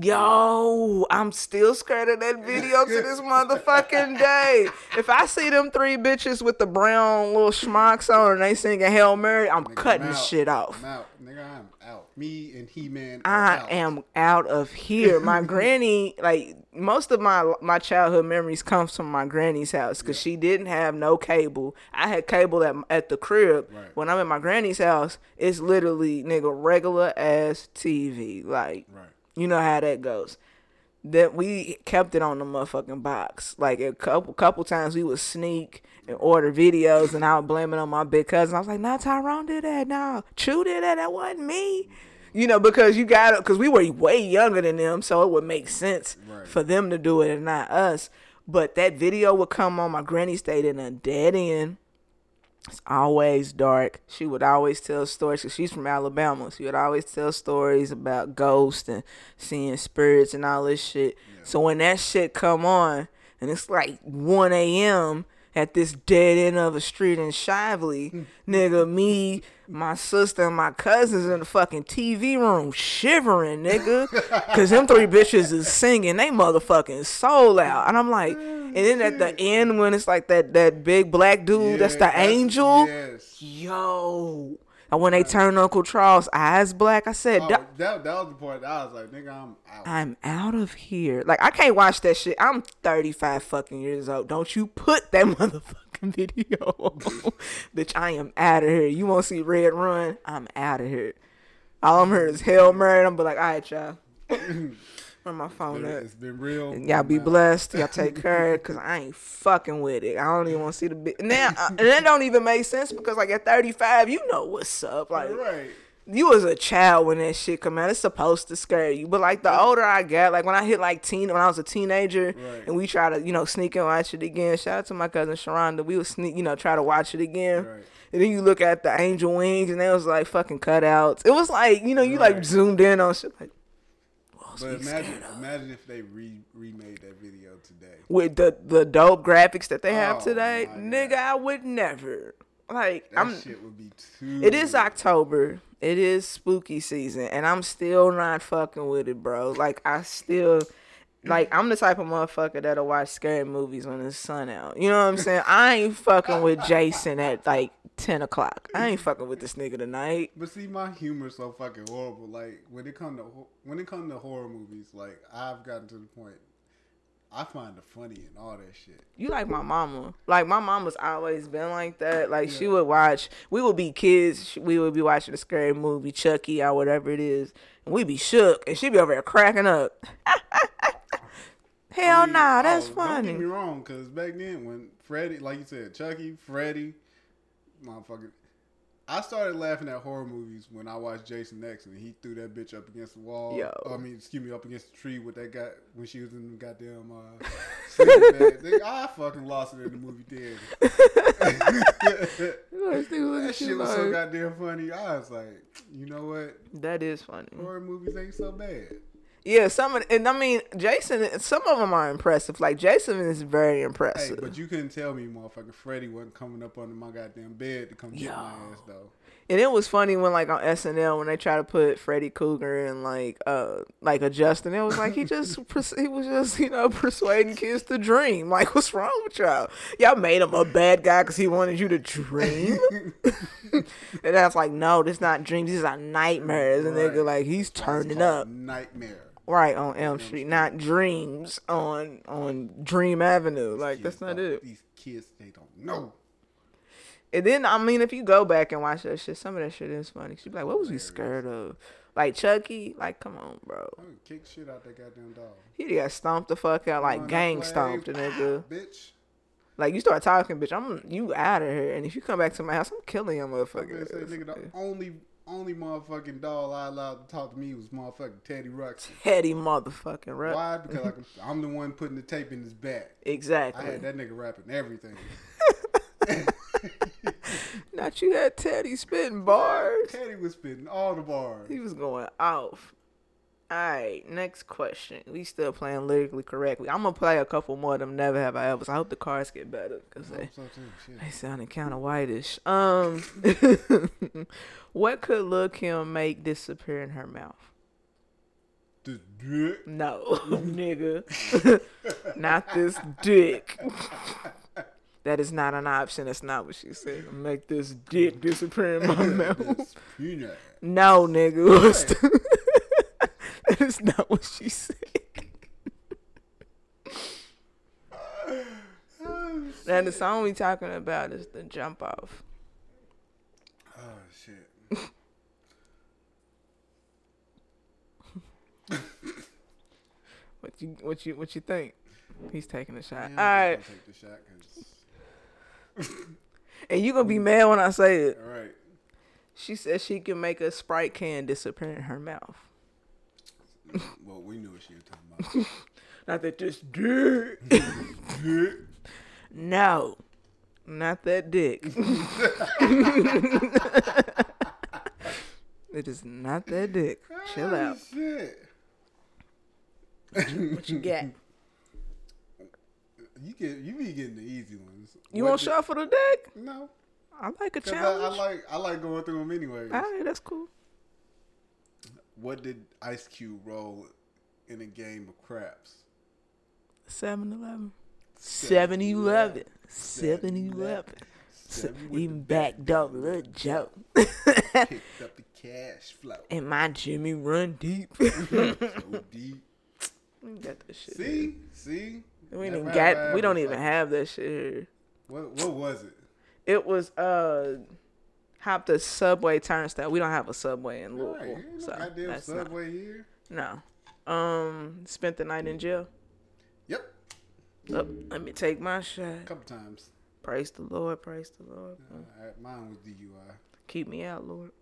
Yo, I'm still scared of that video to this *laughs* motherfucking day. If I see them three bitches with the brown little schmucks on and they singing Hail Mary, I'm Nigga, cutting I'm this shit off. I'm out. Nigga, I'm out. Me and He Man. I am out of here. My *laughs* granny, like most of my my childhood memories comes from my granny's house because she didn't have no cable. I had cable at at the crib. Right. When I'm at my granny's house, it's literally nigga regular ass TV. Like Right. You know how that goes. That we kept it on the motherfucking box. Like a couple couple times we would sneak and order videos, and I would blame it on my big cousin. I was like, "Nah, Tyrone did that. Nah, Chew did that. That wasn't me." You know, because you got it because we were way younger than them, so it would make sense Right. for them to do it and not us. But that video would come on. My granny stayed in a dead end. It's always dark. She would always tell stories because she's from Alabama. She would always tell stories about ghosts and seeing spirits and all this shit. So when that shit come on and it's like 1 a.m. at this dead end of a street in Shively, *laughs* nigga, me, my sister, and my cousins in the fucking TV room shivering, nigga. Because them three bitches is singing they motherfucking soul out. And I'm like, and then at the end when it's like that, that big black dude, that's the Yeah, angel. Yes. Yo. And when they turned Uncle Charles' eyes black, I said, Oh, that, that was the point. I was like, nigga, I'm out. I'm out of here. Like, I can't watch that shit. I'm 35 fucking years old. Don't you put that *laughs* motherfucking video. *laughs* Bitch, I am out of here. You want to see Red Rum? I'm out of here. All I'm hearing is Hail Mary. I'm be like, all right, y'all. *laughs* Where my phone at? it's been real. Y'all be blessed. Y'all take *laughs* care, cause I ain't fucking with it. I don't even want to see the bit now. Uh, and that *laughs* don't even make sense because like at 35, you know what's up. Like Right. you was a child when that shit come out. It's supposed to scare you. But like the older I got, like when I hit like teen, when I was a teenager, Right. and we try to you know sneak and watch it again. Shout out to my cousin Sharonda. We would sneak, you know, try to watch it again. Right. And then you look at the angel wings, and they was like fucking cutouts. It was like you know you like zoomed in on shit like But imagine, imagine if they re- remade that video today. with the the dope graphics that they have Oh, today, nigga. God. I would never like. That I'm. shit would be too. It is October. It is spooky season, and I'm still not fucking with it, bro. Like I still, like I'm the type of motherfucker that'll watch scary movies when the sun out. You know what I'm saying? I ain't fucking with Jason at like ten o'clock. I ain't fucking with this nigga tonight. But see, my humor's so fucking horrible. Like when it come to when it come to horror movies, like I've gotten to the point. I find the funny and all that shit. You like my mama. Like my mama's always been like that. Like she would watch. We would be kids. We would be watching a scary movie, Chucky or whatever it is, and we'd be shook, and she'd be over there cracking up. *laughs* Hell I mean, nah, that's oh, funny. Don't get me wrong, because back then when Freddy, like you said, Chucky, Freddy, motherfucker, I started laughing at horror movies when I watched Jason X and he threw that bitch up against the wall. Yo. I mean, excuse me, up against the tree with that guy when she was in the goddamn uh, sleeping *laughs* bag. I fucking lost it in the movie theater. *laughs* *laughs* that shit was so goddamn funny. I was like, you know what? That is funny. Horror movies ain't so bad. Yeah, some of and I mean Jason. Some of them are impressive. Like Jason is very Hey, impressive. but you couldn't tell me, motherfucker, Freddy wasn't coming up under my goddamn bed to come get my ass though. and it was funny when like on SNL when they try to put Freddy Krueger and like uh like a Justin. It was like he just *laughs* pers- he was just you know persuading kids to dream. Like what's wrong with y'all? Y'all made him a bad guy because he wanted you to dream. *laughs* and that's like no, this not dreams. These are nightmares. And Right. nigga like he's turning up. Nightmare. Right on Elm Street, not dreams on on Dream Avenue. Like that's not it. These kids, they don't know. And then I mean, if you go back and watch that shit, some of that shit is funny. She'd be like, "What was we scared of?" Like Chucky. Like, come on, bro. I kick shit out that goddamn dog. He got stomped the fuck out, like gang stomped, the *laughs* nigga. Bitch. Like you start talking, bitch. I'm you out of here. And if you come back to my house, I'm killing your motherfucker. say, nigga, the only only motherfucking doll I allowed to talk to me was motherfucking Teddy Ruxpin. Teddy motherfucking rap. Why? Because I'm the one putting the tape in his back. Exactly. I had that nigga rapping everything. *laughs* Not you had Teddy spitting bars. Teddy was spitting all the bars. He was going off. Alright, next question. We still playing lyrically correctly. I'm gonna play a couple more of them never have I ever. I hope the cars get better because they So, they sounding kind of whitish. Um, *laughs* what could Lil Kim make disappear in her mouth? This dick. No, nigga, *laughs* not this dick. That is not an option. That's not what she said. Make this dick disappear in my *laughs* mouth. No, nigga. What's the- that is not what she said. *laughs* Now the song we talking about is the jump off. Oh shit. *laughs* What you what you what you think? He's taking a shot. Man, All I'm right, just gonna take the shot 'cause- *laughs* and you gonna be mad when I say it. all right. She says she can make a sprite can disappear in her mouth. Well, we knew what she was talking about. *laughs* Not that this dick. *laughs* no, not that dick. *laughs* it is not that dick. Chill Oh, out. Shit. What you got? You get you be getting the easy ones. You What want did- shuffle the deck? No, I like a because I, I like I like going through them anyway. All right, that's cool. What did Ice Cube roll in a game of craps? 7 Eleven. 7 Eleven. 7 Eleven. Even the back dog little Joe. picked up the cash flow. And my Jimmy run deep. *laughs* so deep. we got that shit. See, see. We have got. We don't even have that shit here. What what was it? It was uh, hop the subway turnstile. We don't have a subway in Right, Louisville, no so goddamn that's not. here. No. Um, spent the night in jail. Yep, Oh, let me take my shot. a couple times. Praise the Lord. Praise the Lord. Uh, mine was DUI. Keep me out, Lord.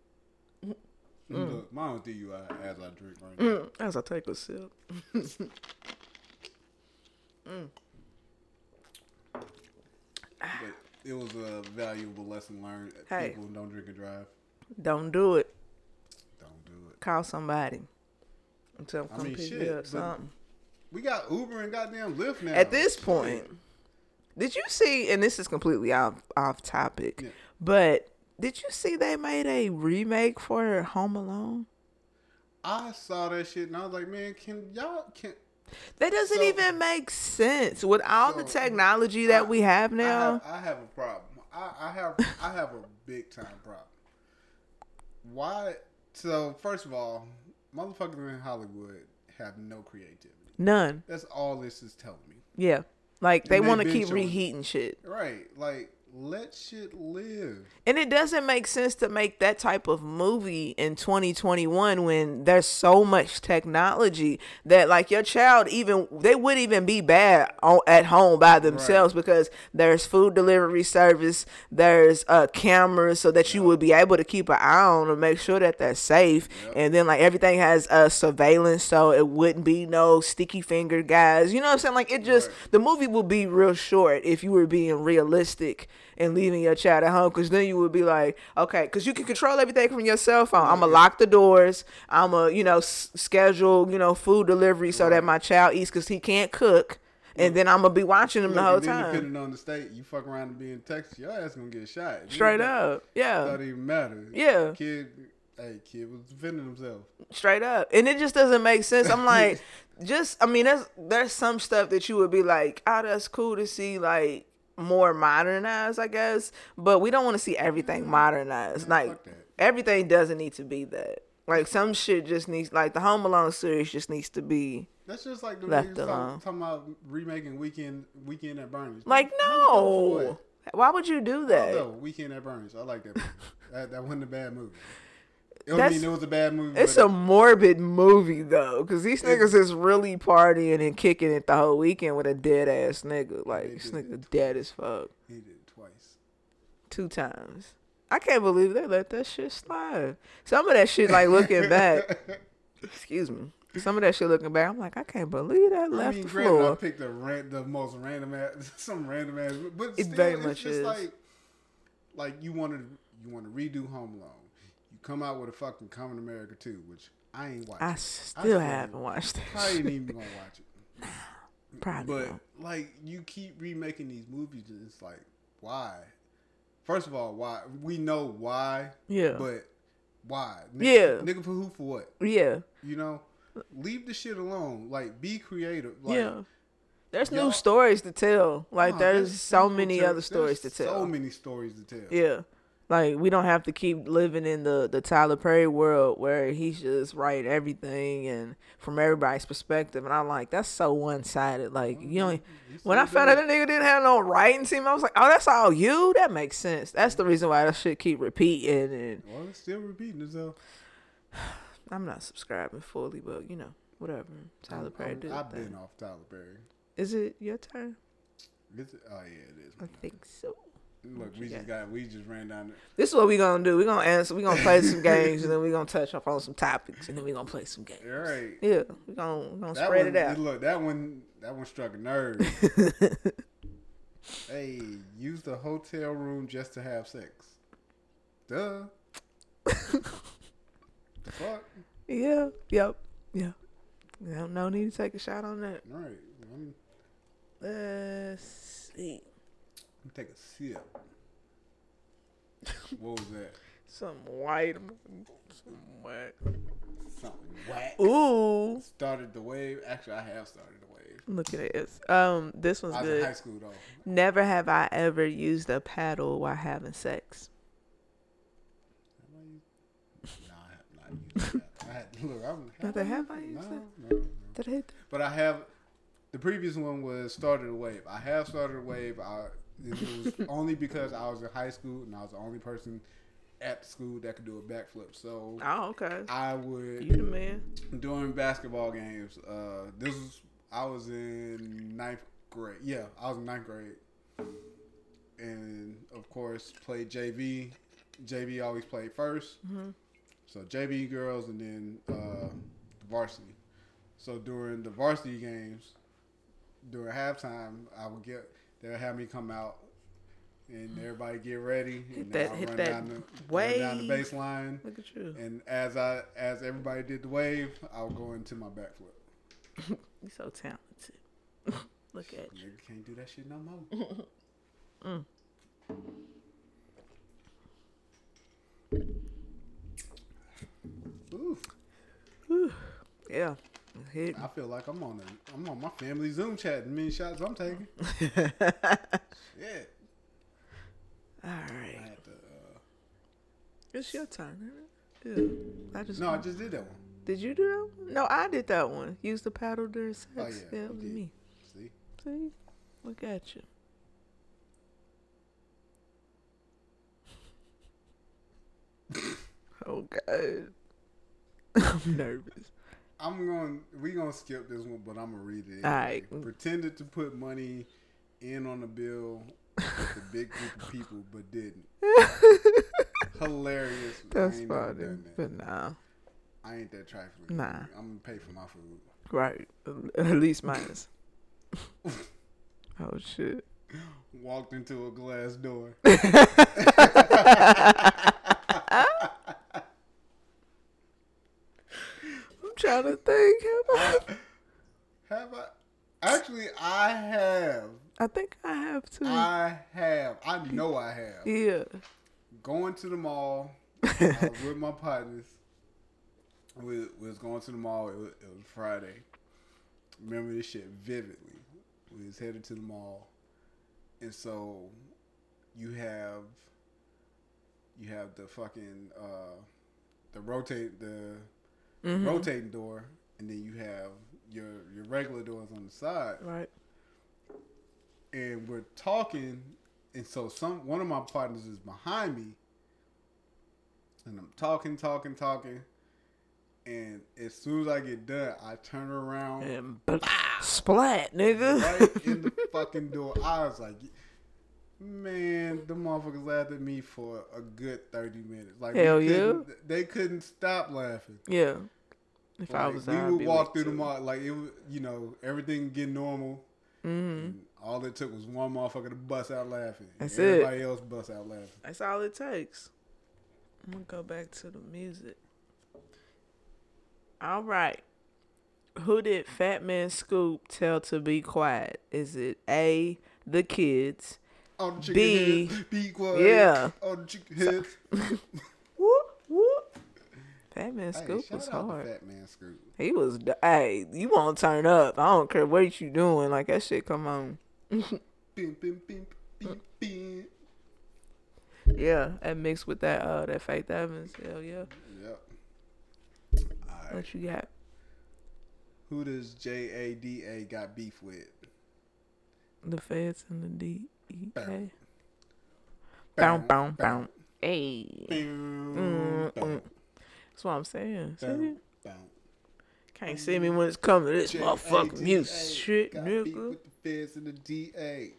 Look, mine will DUI as I drink right now. Mm, as I take a sip. *laughs* But it was a valuable lesson learned. Hey. People don't drink and drive. Don't do it. Don't do it. Call somebody. And tell them I mean, shit, up something. We got Uber and goddamn Lyft now. At this point, did you see? And this is completely off off topic, Yeah. but did you see they made a remake for Home Alone? I saw that shit and I was like, man, can y'all can That doesn't So- even make sense with all the technology that I- we have I now. have, I have a problem. I, I have I have a big time problem. Why? So first of all, motherfuckers in Hollywood have no creativity. None. That's all this is telling me. Yeah, like they want to keep showing- reheating shit. Right? Like let shit live. And it doesn't make sense to make that type of movie in 2021 when there's so much technology that like your child even they would even be bad on, at home by themselves because there's food delivery service, there's uh cameras so that you would be able to keep an eye on to make sure that they're safe. And then like everything has uh surveillance so it wouldn't be no sticky finger guys. You know what I'm saying? Like it just Right. the movie would be real short if you were being realistic and leaving your child at home because then you would be like okay because you can control everything from your cell phone i'm gonna lock the doors. I'm gonna you know s- schedule you know food delivery so that my child eats because he can't cook. And then i'm gonna be watching him the whole and then time. Depending on the state, you fuck around and be in Texas, your ass gonna get shot. It straight up. Yeah. Don't even matter. Yeah. Kid, hey, kid was defending himself. straight up. And it just doesn't make sense. I'm like *laughs* just i mean there's there's some stuff that you would be like oh that's cool to see like more modernized i guess but we don't want to see everything mm-hmm. modernized like everything doesn't need to be that like some shit just needs like the home alone series just needs to be That's just like the Left alone. talking about remaking Weekend Weekend at Bernie's. like no why would you do that know. Weekend at Bernie's. I like that. Movie. *laughs* that that wasn't a bad movie. Mean it was a bad movie. it's a morbid movie though, because these niggas is really partying and kicking it the whole weekend with a dead ass nigga. Like this nigga dead as fuck. He did it twice. two times. I can't believe they let that shit slide. Some of that shit, like looking back, *laughs* excuse me. Some of that shit looking back, I'm like, I can't believe that I left mean, the granted, I floor. picked the ran- the most random ass, *laughs* some random ass, but It still, very it's much just is. like, like you want to you want to redo Home Alone. Come out with a fucking Coming America too, which I ain't watching. I still still- haven't watched it. I ain't even gonna watch it. Probably But won't. like you keep remaking these movies, and it's like, why? First of all, why? We know why. Yeah. But why? Yeah. Nigga for who? For what? Yeah, You know, leave the shit alone. Like, be creative. Like, yeah. There's new stories to tell. Like nah, there's so many other stories to tell. So many stories to tell. Yeah. Like we don't have to keep living in the the Tyler Perry world where he's just writing everything and from everybody's perspective. And I'm like, that's so one sided. Like you mm-hmm. know, when I found out that nigga didn't have no writing team, I was like, oh, that's all you. That makes sense. That's the mm-hmm. reason why that shit keep repeating. And Well, it's still repeating itself. *sighs* I'm not subscribing fully, but you know, whatever. Tyler Perry did. I've been off Tyler Perry. Is it your turn? Is it? Oh yeah, it is. I think so. Look, we just got we just ran down. The, This is what we gonna do. we gonna answer. we gonna play some games, and then we gonna touch up on some topics, and then we gonna play some games. all right. Yeah, we gonna we gonna That spread one, it out. Look, that one that one struck a nerve. *laughs* hey, use the hotel room just to have sex. Duh. the *laughs* fuck? Yeah. Yep. Yeah. No, no need to take a shot on that. All right. I'm, Let's see. I'm take a sip. what was that? *laughs* Some white. Some white. Something whack. Ooh. Started the wave. Actually, I have started the wave. Look at this. Um, this one's I was in high good. school though. Never have I ever used a paddle while having sex. Have I used- No, I have not used. I had, look, I'm. Have I used no, that? no, no. Did I? But I have. The previous one was started a wave. I have started a wave. I, it was *laughs* only because I was in high school and I was the only person at school that could do a backflip. So Oh, okay. I would You the man. during basketball games. Uh, this was I was in ninth grade. Yeah, I was in ninth grade, and of course played JV. JV always played 1st So JV girls and then uh, varsity. So during the varsity games, during halftime, I would get they'll have me come out and everybody get ready. Hit and that- I'll hit run that down the, run down the wave. baseline. Look at you. And as I as everybody did the wave, I'll go into my backflip. *laughs* You're so talented. *laughs* Look at you. Nigga can't do that shit no more. *laughs* Mm. Oof. Yeah. Hit. I feel like I'm on a I'm on my family Zoom chat. Many shots I'm taking. All *laughs* Yeah. I to. Uh, It's your turn. Yeah. I just. no, I just did that one. Did you do that? one? No, I did that one. Use the paddle during sex. Oh, yeah, yeah, it was me. See, See? Look at you. *laughs* oh God. *laughs* I'm nervous. I'm going. We gonna skip this one, but I'm gonna read it. Anyway. Pretended to put money in on the bill with a big group of people, but didn't. *laughs* Hilarious. That's funny. that. But nah. I ain't that trifling. Nah. I'm gonna pay for my food. Right. At least minus. oh shit. *laughs* Walked into a glass door. *laughs* I'm trying to think. Have I? Have I? Actually, I have. I think I have too. I have. I know I have. yeah. Going to the mall I *laughs* with my partners. We, we was going to the mall. It was, it was Friday. Remember this shit vividly. We was headed to the mall, and so you have you have the fucking uh, the rotate the Mm-hmm. rotating door, and then you have your your regular doors on the side. Right. and we're talking, and so some one of my partners is behind me, and I'm talking, talking, talking, and as soon as I get done, I turn around And blah, splat, nigga. right in the *laughs* fucking door. I was like, man, the motherfuckers laughed at me for a good thirty minutes. Like, we Hell yeah. they couldn't stop laughing. yeah. If I was we I'd walk lit, through the mall like it was, you know, everything getting normal. Mhm. All it took was one motherfucker to bust out laughing. That's it. Everybody else bust out laughing. That's all it takes. I'm gonna go back to the music. All right. Who did Fat Man Scoop tell to be quiet? Is it A, the kids? The chicken B. quiet. Yeah. All the chicken heads. *laughs* Whoop, whoop. Fat Man Hey, Scoop shout was to hard. Fat Man Scoop. He was, hey, you won't turn up. I don't care what you doing. Like, that shit come on. Bim, bim, bim. Yeah, and mixed with that, uh, that Faith Evans. Hell yeah. Yep. Right. What you got? Who does J A D A got beef with? The feds and the D E Bow. Bow, bow. Hey. Mm-mm. Mm. That's what I'm saying. See? Can't see me when it's coming to this motherfucking music shit, nigga. with the feds and the DA.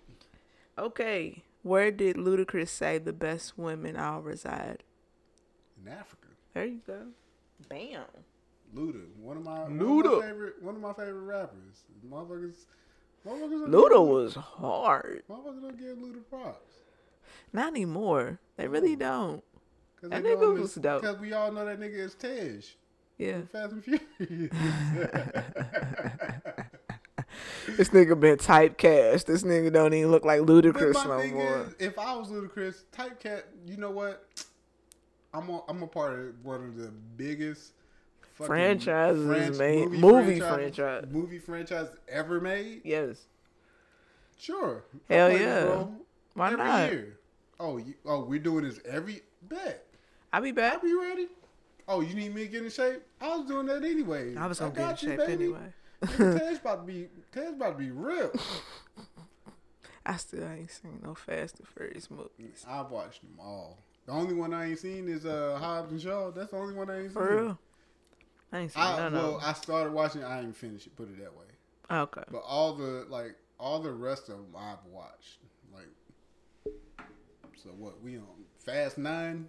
Okay, where did Ludacris say the best women all reside? In Africa. There you go. Bam. Luda, one of my one of my favorite one of my favorite rappers. Motherfuckers, Luda was hard. Motherfuckers don't give Luda props. Not anymore. They really don't. Cause That nigga was as- dope. Cause we all know that nigga is Tej. Yeah. Fast and Furious. This nigga been typecast. This nigga don't even look like Ludacris no more. is, if I was Ludacris, Typecat, you know what? I'm a, I'm a part of one of the biggest Franchises, man. Movie franchise. movie franchise ever made. Yes. Sure. Hell I'll yeah. Why every not? Year. Oh, you, oh, we're doing this every bet. I'll be back. Are you ready? Oh, you need me to get in shape? I was doing that anyway. I was gonna get in shape baby. anyway. *laughs* Ted's about to be Ted's about to be real. *laughs* I still ain't seen no Fast and Furious movies. I've watched them all. The only one I ain't seen is uh Hobbs and Shaw. That's the only one I ain't seen. For real? I ain't seen I, none well, of. I started watching. I ain't finished it. Put it that way. Oh, okay. But all the like all the rest of them I've watched. Like, so what? We on Fast Nine?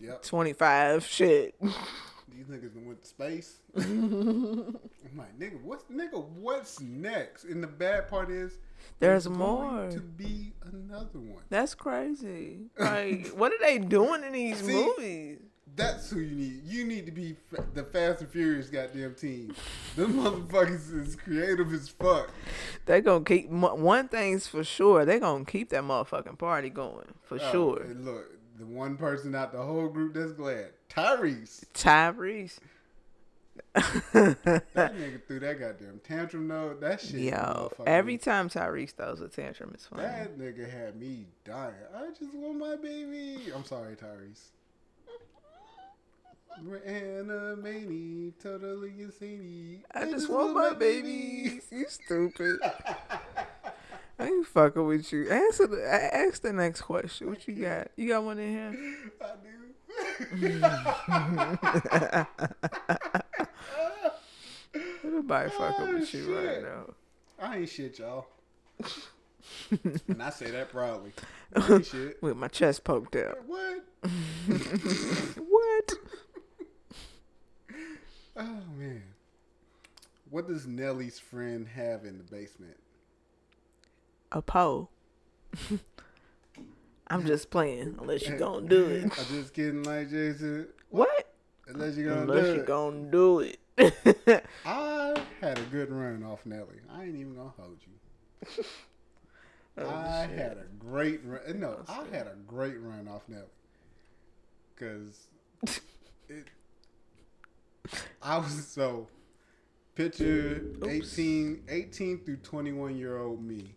Yep. 25. Shit. These niggas went to space. *laughs* I'm like, nigga, what's nigga, what's next? And the bad part is There's going more. to be another one. That's crazy. *laughs* Like, what are they doing in these See? movies? That's who you need. You need to be the Fast and Furious goddamn team. Them *laughs* motherfuckers is creative as fuck. They gonna keep one thing's for sure. They gonna keep that motherfucking party going for Oh, sure. and look, the one person out the whole group that's glad, Tyrese. Tyrese. That *laughs* nigga threw that goddamn tantrum though. That shit. Yo, every time Tyrese throws a tantrum, it's funny. That nigga had me dying. I just want my baby. I'm sorry, Tyrese. We're Anna totally insane. I just want my babies. You stupid. I ain't fucking with you. Answer the ask the next question. What you got? You got one in here? I do. *laughs* Nobody fucking Oh, with you right shit. now. I ain't shit, y'all. *laughs* and I say that proudly. *laughs* I ain't shit. With my chest poked out. What? What? Oh man. What does Nelly's friend have in the basement? A pole. *laughs* I'm just playing. Unless you gonna do it. *laughs* I'm just kidding, like Jason. What? Unless you're gonna Unless do you it. gonna do it. *laughs* I had a good run off Nelly. I ain't even gonna hold you. Oh, I shit. had a great run. No, Oh, I shit. had a great run off Nelly. Cause it, I was so picture Oops. 18, 18 through 21 year old me.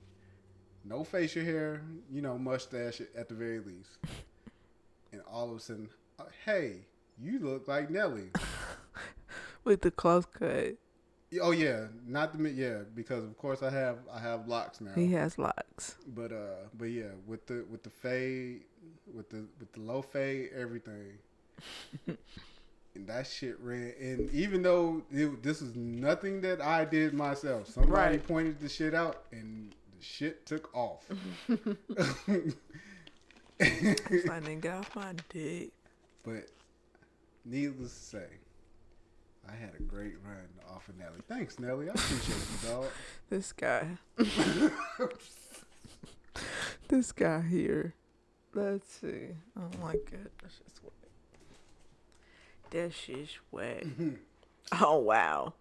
No facial hair, you know, mustache at the very least. *laughs* And all of a sudden, uh, hey, you look like Nelly. *laughs* With the close cut. Oh yeah, not the yeah because of course I have I have locks now. He has locks. But uh, but yeah, with the with the fade, with the with the low fade, everything, *laughs* and that shit ran. And even though it, this is nothing that I did myself, somebody Right. pointed the shit out, and the shit took off. It's like, nigga, get off my dick. but needless to say, I had a great run off of Nelly. Thanks, Nelly. I appreciate you, dog. *laughs* This guy. *laughs* this guy here. Let's see. Oh my god, that's just whack. That shit's whack. oh wow.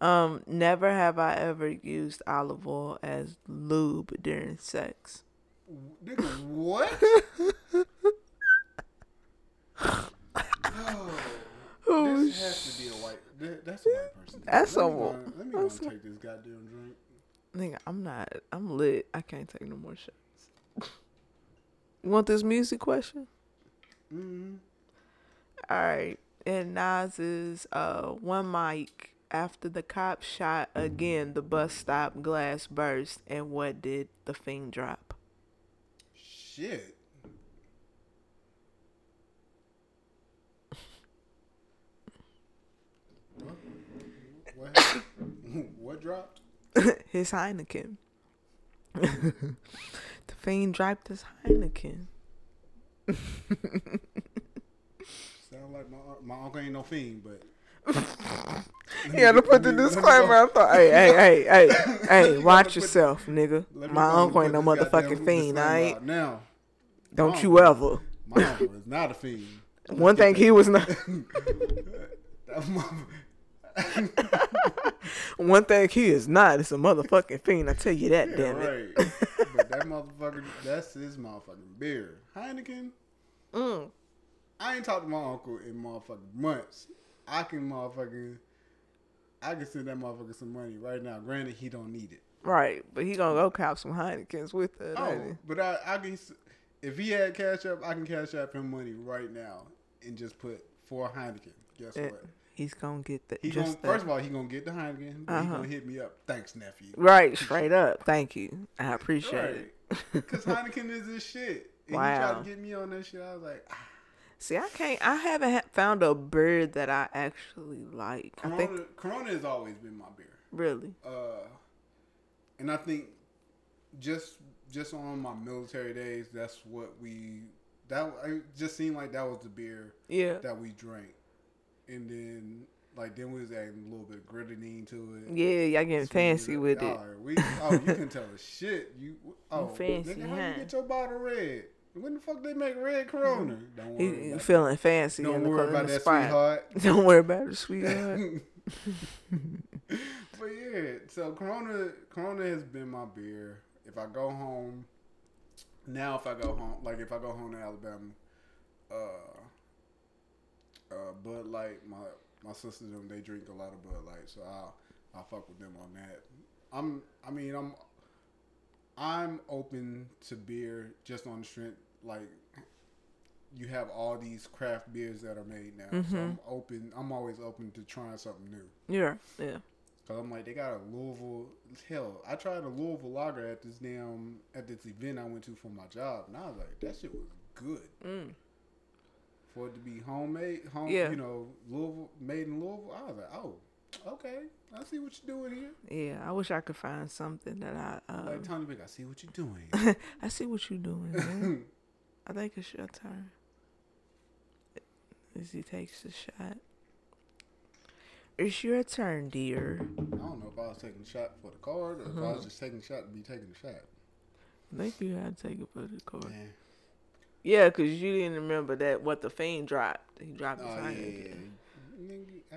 Um, never have I ever used olive oil as lube during sex. Nigga, what? *laughs* oh, Oh, this has to be a white. that- That's a white person. That's let a me go, Let me go and take this goddamn drink. Nigga, I'm not. I'm lit. I can't take no more shots. you want this music question? Mm-hmm. All right. And Nas's uh one mic after the cop shot again, the bus stop glass burst, and what did the fiend drop? Shit. What? What, *laughs* what dropped? *laughs* his Heineken. *laughs* the fiend dropped his Heineken. Sound like my un- my uncle ain't no fiend, but *laughs* had to put the Let me- let me disclaimer. I thought, hey, hey, hey, hey, *laughs* hey, watch yourself, nigga. My uncle ain't no motherfucking fiend, alright? out. Now, Don't you ever. my uncle is not a fiend. *laughs* One thing he was not. One thing he is not is a motherfucking fiend. I tell you that, Yeah, damn it. right. but that motherfucker, that's his motherfucking beer. Heineken, Mm. I ain't talked to my uncle in motherfucking months. I can motherfucking, I can send that motherfucker some money right now. Granted, he don't need it. Right, but he gonna go cop some Heinekens with it. Oh, but I, I can, if he had cash up, I can cash up him money right now and just put four Heineken. Guess Eh, what? He's gonna get the He gonna, just first of all, he gonna get the Heineken. But He Uh-huh. gonna hit me up. Thanks, nephew. right, *laughs* straight up. Thank you. I appreciate Right. it. *laughs* Because Heineken is this shit. And he Wow. tried to get me on that shit. I was like, ah. See, I can't. I haven't ha- found a beer that I actually like. I Corona, think Corona has always been my beer. really. Uh, and I think just just on my military days, that's what we that it just seemed like that was the beer Yeah. that we drank, and then like then we was adding a little bit of grenadine to it. Yeah, y'all getting fancy with it. Alright, we, oh, you can tell us shit. You *laughs* oh, fancy, nigga, how huh? you get your bottle red? When the fuck they make red Corona? Don't He, worry he about feeling fancy. that. in Don't the, worry in about the that, spot. sweetheart. *laughs* Don't worry about it, sweetheart. *laughs* but yeah, so Corona, Corona has been my beer. If I go home, now if I go home, like if I go home to Alabama, uh, uh, Bud Light, my my sisters them they drink a lot of Bud Light, so I'll I'll fuck with them on that. I'm, I mean, I'm, I'm open to beer just on the strength like. You have all these craft beers that are made now, so I'm open. I'm always open to trying something new. yeah, yeah. Cause I'm like, they got a Louisville. Hell, I tried a Louisville lager at this damn at this event I went to for my job, and I was like, that shit was good. Mm. For it to be homemade, home, Yeah. you know, Louisville made in Louisville. I was like, oh, okay, I see what you're doing here. Yeah, I wish I could find something that I. Uh, Like Tony Big, I see what you're doing. *laughs* I see what you're doing. *laughs* I think it's your turn. As he takes the shot. It's your turn, dear. I don't know if I was taking a shot for the card or if I Uh-huh. was just taking a shot to be taking a shot. I think you had to take it for the card. Man. Yeah, because you didn't remember that what the fiend dropped. He dropped his Oh hand yeah, again. Nigga, I,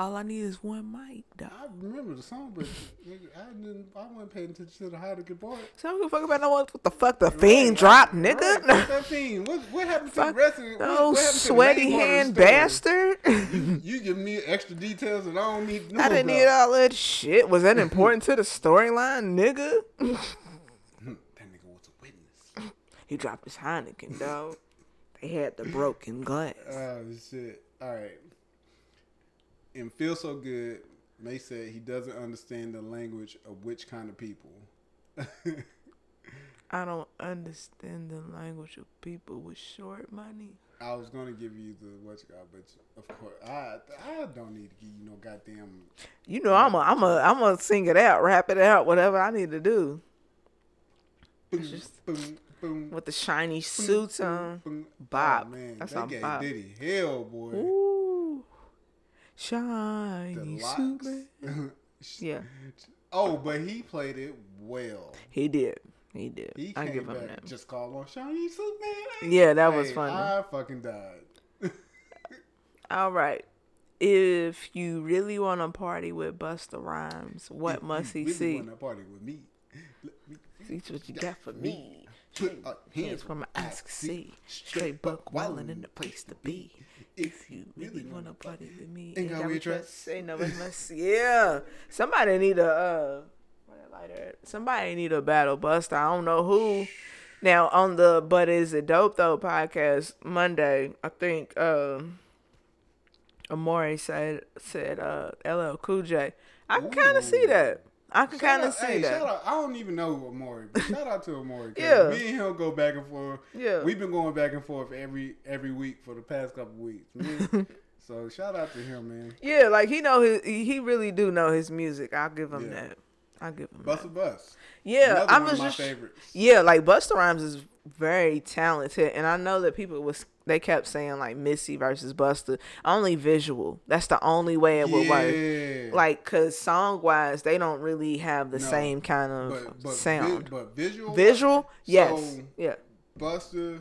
All I need is one mic, dog. I remember the song, but *laughs* nigga, I didn't. I wasn't paying attention to how the Heineken part. So I don't give a fuck about no one. what the fuck the fiend dropped, nigga. Right, fuck that fiend. What, what happened to the rest of it? No what happened to the sweaty main part of the hand bastard. You, *laughs* you give me extra details that I don't need to know I didn't about. need all that shit. Was that *laughs* important to the storyline, nigga? That nigga was a witness. He dropped his Heineken, dog. They had the broken glass. Oh shit! All right. And feel so good. Mase said he doesn't understand the language of which kind of people. *laughs* I don't understand the language of people with short money. I was gonna give you the what you got, but of course I I don't need to give you no goddamn. You know, I'm a, I'm a, I'm gonna sing it out, rap it out, whatever I need to do Boom, just- boom, boom, with the shiny suits on. boom. Bop. Oh, man, That's that gave. Diddy hell, boy. Ooh, shiny suit. man. *laughs* Yeah, oh, but he played it well. he did. He did. He I give him that. just called on Shiny Superman. Yeah, that was funny. I fucking died. *laughs* All right. If you really want to party with Busta Rhymes, what must he really see? wanna party with me? Me See what you got for me. Put a Hands where my eyes can see. Straight buck wildin' in the place to be. If you really wanna party with me, Ain't got we trust. Say no *laughs* must. Yeah. Somebody need a uh, lighter? Somebody need a battle buster. I don't know who. Now on the but is it dope though podcast Monday? I think um, Amore said said uh LL Cool J. I can kind of see that. I can kind of see hey, that. Shout out, I don't even know Amori, but shout out to Amori. 'cause Yeah. Me and him go back and forth. Yeah. We've been going back and forth every every week for the past couple weeks. man. *laughs* so shout out to him, man. Yeah, like he know his he really do know his music. I'll give him Yeah. that. I'll give him Bust that. a bus. Yeah, Another I was just favorites. yeah, like Busta Rhymes is very talented, and I know that people was they kept saying like Missy versus Busta. only visual. That's the only way it would work. Like, cause song wise, they don't really have the No, same kind of but, but sound. vi- but visual. visual, yes, So, yeah, Busta,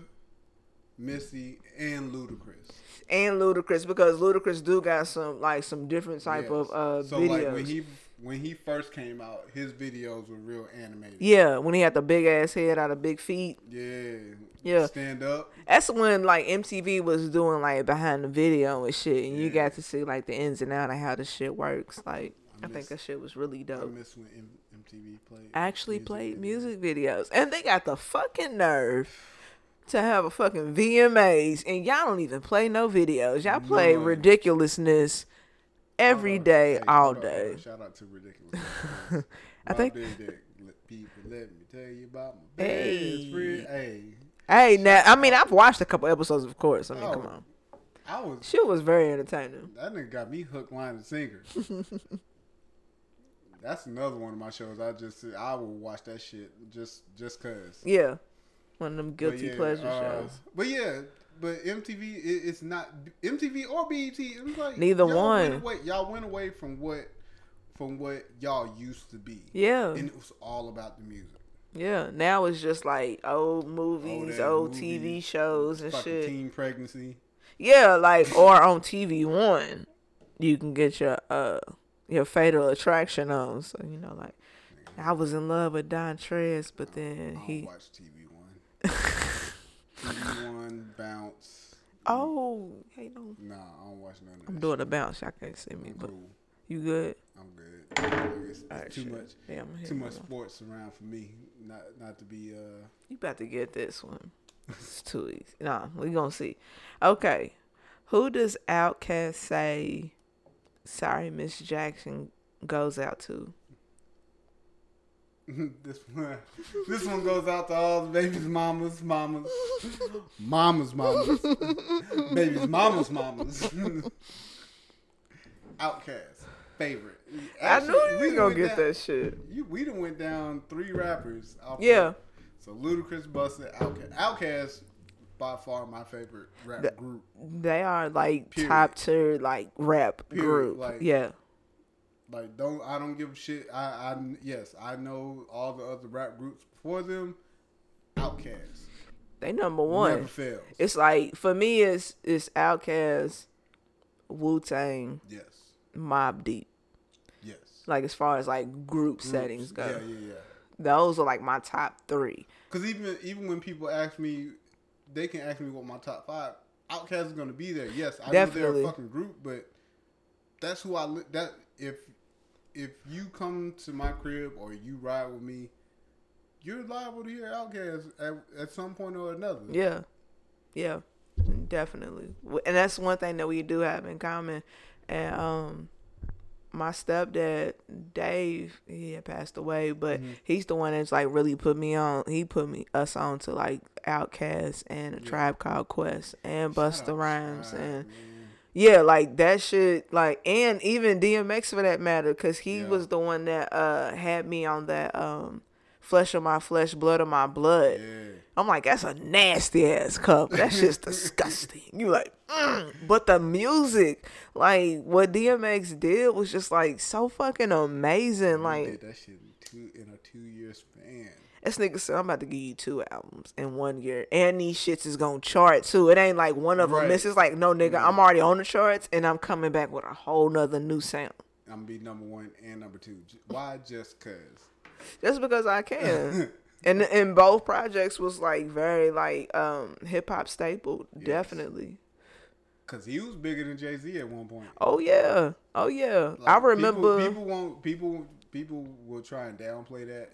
Missy, and Ludacris. And Ludacris because Ludacris do got some like some different type Yes. of uh so videos. like when he when he first came out, his videos were real animated. yeah, when he had the big ass head out of big feet. Yeah. Yeah. Stand up. That's when like MTV was doing like behind the video and shit, and you got to see like the ins and out of how the shit works. Like I, I think miss- that shit was really I dope. miss when M- MTV played. Actually music played music videos, and they got the fucking nerve to have a fucking VMAs, and y'all don't even play no videos. Y'all play None. ridiculousness every day, Hey, all hold on, hold day. on. Shout out to Ridiculous. *laughs* I think- big dick. Let people let me tell you about my best Hey. friend. Hey, Hey, now I mean I've watched a couple episodes, of course. I mean, Oh. come on, I was shit was very entertaining. that nigga got me hook, line, and sinker. *laughs* That's another one of my shows. I just I will watch that shit just just cause. Yeah, One of them guilty yeah, pleasure uh, shows. But yeah, but MTV it, it's not MTV or BET. It was like Neither y'all one. Went away, y'all went away from what from what y'all used to be. Yeah. and it was all about the music. Yeah. Now it's just like old movies, old movie, TV shows and shit. teen pregnancy. Yeah, like or on TV one, you can get your uh your fatal attraction on. So you know, like I was in love with Don Trez, but then he don't watch TV One. One bounce. oh hey no, Nah, I don't watch none of. I'm doing a bounce. Y'all can't see me. I'm but cool. you good? I'm good. It's, it's Alright, too shit. much. Yeah, I'm Too here. much sports around for me. Not not to be uh. You about to get this one. *laughs* It's too easy. Nah, we gonna see. Okay, who does Outkast say? Sorry, Miss Jackson goes out to. *laughs* this one, this one goes out to all the babies, mamas, mamas, mamas, mamas, babies, mamas, mamas. *laughs* Outkast favorite. I knew you was gonna get down- that shit. You, we done went down three rappers. Off Yeah. So Ludacris, Busta, Outkast. Outkast, by far my favorite rap The- group. They are like Period. top tier like rap Period, group. like- yeah. Like don't I don't give a shit. I, I yes I know all the other rap groups before them. Outkast They number one. never fails. It's like for me it's it's Outkast, Wu Tang, yes, Mobb Deep. yes. Like as far as like group Groups. settings go. Yeah, yeah, yeah. Those are like my top three. Because even even when people ask me, they can ask me what my top five. Outkast is gonna be there. Yes, I know Definitely. they're a fucking group, but that's who I li- that if if you come to my crib or you ride with me, you're liable to hear Outkast at, at some point or another. Yeah. Yeah. Definitely. And that's one thing that we do have in common. And um my stepdad, Dave, he had passed away, but Mm-hmm. he's the one that's like really put me on. He put me us on to like Outkast and a Tribe Called Quest and Busta Rhymes and man. Yeah, like that shit, like and even DMX for that matter, cause he Yeah. was the one that uh had me on that um flesh of my flesh, blood of my blood. Yeah. I'm like, that's a nasty ass cup. That shit's *laughs* disgusting. You like, mm. but the music, like what DMX did was just like so fucking amazing. We Like that shit in two in a two year span. This nigga said, I'm about to give you two albums in one year, and these shits is gonna chart too. It ain't like one of them Right. misses. Like no nigga, I'm already on the charts, and I'm coming back with a whole nother new sound. I'm gonna be number one and number two. Why? Just cause. just because I can. *laughs* and and both projects was like very like um hip hop staple, definitely. Cause he was bigger than Jay Z at one point. Oh yeah, oh yeah. I remember. people, people won't people people will try and downplay that,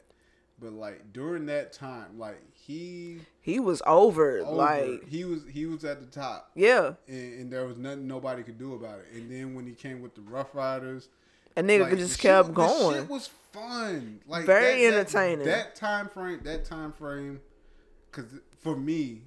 but like during that time, like he he was over, over, like he was he was at the top, yeah. and, and there was nothing nobody could do about it. And then when he came with the Ruff Ryders, A nigga like, just kept the going. It was fun, like Very that- that- entertaining. That, time frame, that time frame, because for me.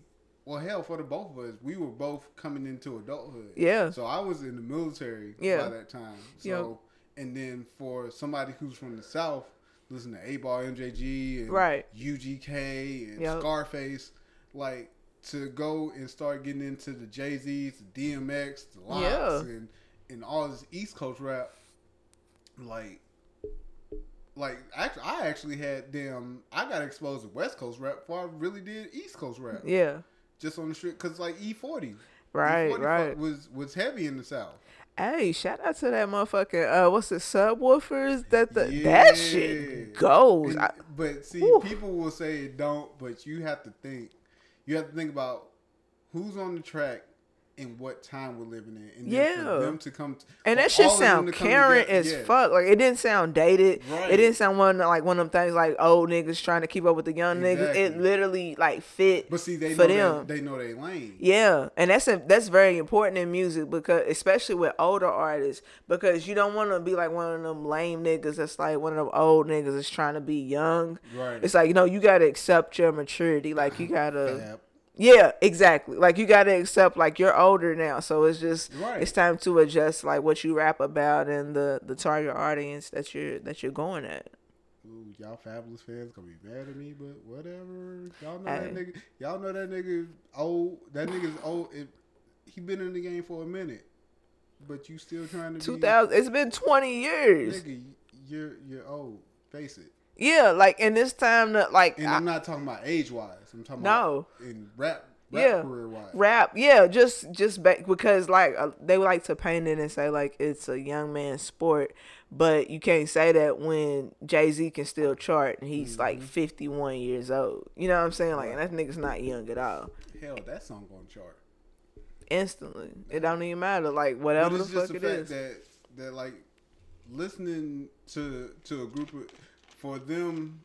Well, hell, for the both of us, we were both coming into adulthood. Yeah. So I was in the military Yeah. by that time. So Yep. and then for somebody who's from the South, listen to 8Ball MJG and Right. UGK and Yep. Scarface, like to go and start getting into the Jay Z's, the DMX, the LOX, Yeah. and and all this East Coast rap, like. Like actually, I actually had them. I got exposed to West Coast rap before I really did East Coast rap. Yeah. Just on the street, cause like E forty, Right, E40 right. was was heavy in the South. Hey, shout out to that motherfucking uh, what's it, subwoofers? That the that shit goes. And- I, but see, Whew. people will say it don't, but you have to think. You have to think about who's on the track and what time we're living in, and Yeah. for them to come. To, and that shit all of them sound current together- as yes. fuck. Like it didn't sound dated. Right. It didn't sound one like one of them things like old niggas trying to keep up with the young niggas. It literally like fit But see, they for know them. they, they know they lane. Yeah, and that's a, that's very important in music because especially with older artists because you don't want to be like one of them lame niggas that's like one of them old niggas that's trying to be young. Right. It's like you know you gotta accept your maturity. Like you gotta. Fab. Yeah, exactly. Like you gotta accept like you're older now, so it's just Right. it's time to adjust like what you rap about and the the target audience that you're that you're going at. Ooh, y'all Fabolous fans gonna be mad at me, but whatever. Y'all know Hey. that nigga. Y'all know that nigga is old. That nigga's old. It, he been in the game for a minute, but you still trying to Two be. thousand. It's been twenty years. Nigga, you're you're old. Face it. Yeah, like in this time, that like And I- I'm not talking about age wise. I'm talking No. about in rap, rap Yeah. career wise. rap yeah just just back because like uh, they would like to paint it and say like it's a young man's sport but you can't say that when jay-z can still chart and he's like 51 years old you know what i'm saying like and that nigga's not young at all Hell, that song gonna chart. instantly it don't even matter like whatever the fuck the it fact is that that like listening to to a group of for them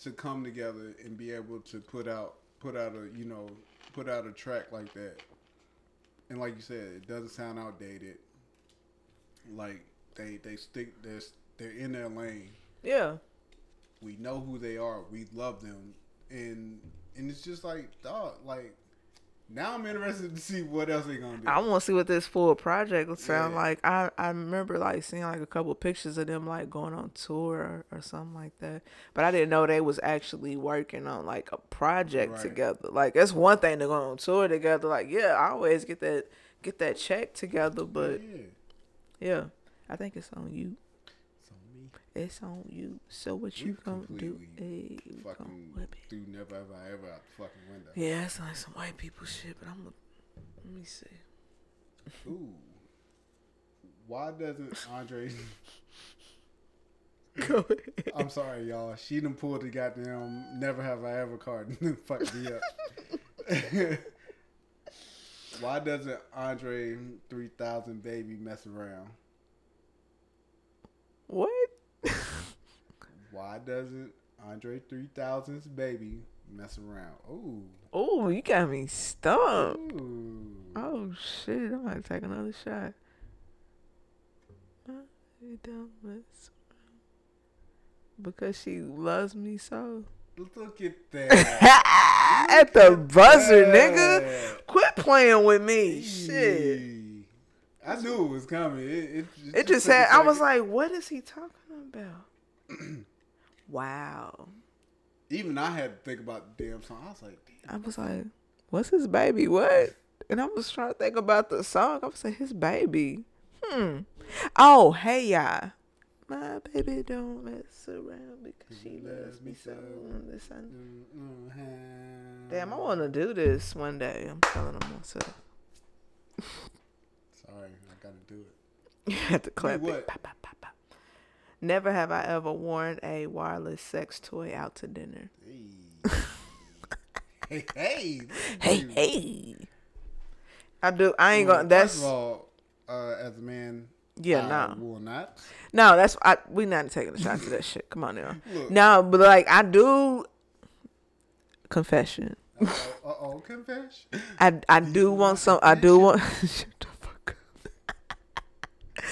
to come together and be able to put out put out a you know put out a track like that, and like you said, it doesn't sound outdated. Like they they stick they're they're in their lane. yeah We know who they are. We love them, and and it's just like dog like. Now I'm interested to see what else they're gonna do. I want to see what this full project would sound Yeah. like. I, I remember like seeing like a couple pictures of them like going on tour or, or something like that. But I didn't know they was actually working on like a project Right. together. Like that's one thing to go on tour together. Like yeah, I always get that get that check together. But yeah, yeah, I think it's on you. It's on me. It's on you. So what you gonna do? Hey, gonna fucking whip never ever ever out the fucking window. Yeah, it's like some white people shit. But I'm. Let me see. Ooh. Why doesn't Andre? *laughs* Go ahead. I'm sorry, y'all. She done pulled the goddamn never have I ever card *laughs* and fucked me up. *laughs* Why doesn't Andre 3000 baby mess around? What? Why doesn't Andre 3000's baby mess around? Ooh. Oh, you got me stumped. Ooh. Oh shit! I might take another shot. I don't mess around. Because she loves me so. Look at that. *laughs* At the buzzer, nigga. Quit playing with me. Shit. I knew it was coming. It, it, It just took a had. I was like, what is he talking about? *clears throat* wow. even I had to think about the damn song. I was like, damn. I was like, what's his baby? What? And I was trying to think about the song. I was like, his baby. Hmm. Oh, hey, y'all. My baby don't mess around because she loves me so. This I- Mm-hmm. Damn, I want to do this one day. I'm telling him myself. Sorry, I gotta do it. *laughs* You had to clap what? it. Pop, pop, pop. Never have I ever worn a wireless sex toy out to dinner. Hey, *laughs* hey, hey, Hey, hey. I do. I ain't Well, gonna. That's first of all, uh, as a man, Yeah, I nah. will not. no. That's I. We not taking a shot to that shit. Come on now. *laughs* Look. No, but like I do. Confession. Uh oh, confess. I I *laughs* do want some. I do want. Shut the fuck up.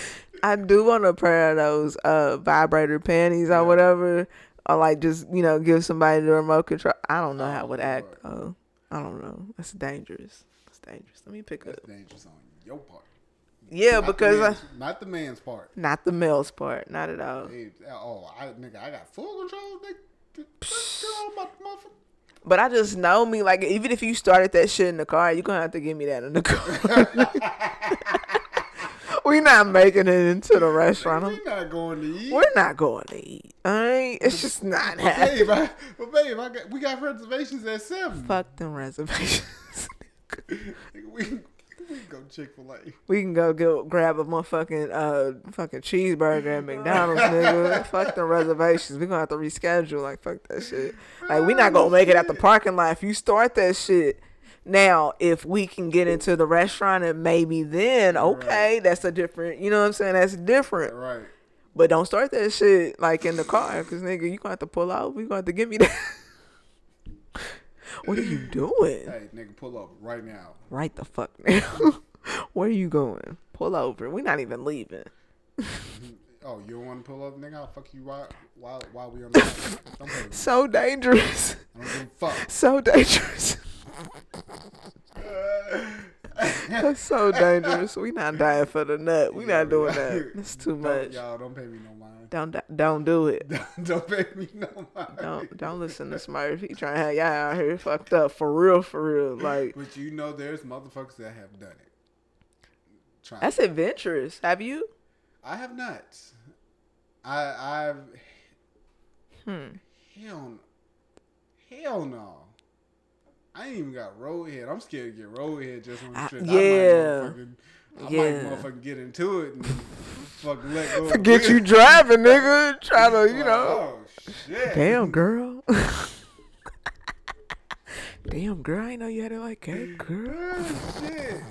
I do want a pair of those uh vibrator panties or whatever, or like just you know give somebody the remote control. I don't know how it would act. Oh, I don't know. That's dangerous. That's dangerous. Let me pick That's up. dangerous on your part. Yeah, Not the because I, not the man's part. not the male's part. Not at all. Hey, oh, I nigga, I got full control. Nigga, control my. But I just know me. Like even if you started that shit in the car, you are gonna have to give me that in the car. *laughs* *laughs* we not making it into the restaurant. I'm- We not going to eat. We're not going to eat. Alright? It's just not happening. babe, I, but babe, I got, we got reservations at seven. Fuck them reservations. *laughs* We, can- we can go Chick Fil A. we can go get, grab a motherfucking uh fucking cheeseburger at McDonald's, nigga. *laughs* fuck the reservations. We gonna have to reschedule. Like fuck that shit. Like we not gonna make it at the parking lot. If you start that shit. Now, if we can get into the restaurant and maybe then, okay, that's a different, you know what I'm saying? That's different. Right. But don't start that shit like in the car, cause nigga, you gonna have to pull out. We gonna have to give me that. *laughs* what are you doing? Hey, nigga, pull up right now. Right the fuck now. *laughs* Where are you going? Pull over. We're not even leaving. *laughs* Oh, you don't want to pull up, nigga? I'll fuck you while while, while we on the phone. Don't play with me. So dangerous. I don't give a fuck. So dangerous. That's so dangerous. We not dying for the nut. We not doing that. It's too Don't- much. Y'all don't pay me no mind. Don't don't do it. *laughs* don't pay me no mind. Don't don't listen to Smurf. He trying to have y'all out here fucked up for real, for real. Like But you know, there's motherfuckers that have done it. Trying. that's adventurous. Have you? I have not. I I've Hmm. hell hell no. I ain't even got roadhead. I'm scared to get roadhead just on the trip. yeah. I might motherfucking, I Yeah. might motherfucking get into it and fucking let go. Forget you *laughs* driving, nigga. Try to, you know. Oh shit. Damn, girl. *laughs* Damn, girl. I know you had it like that, girl. Oh, shit.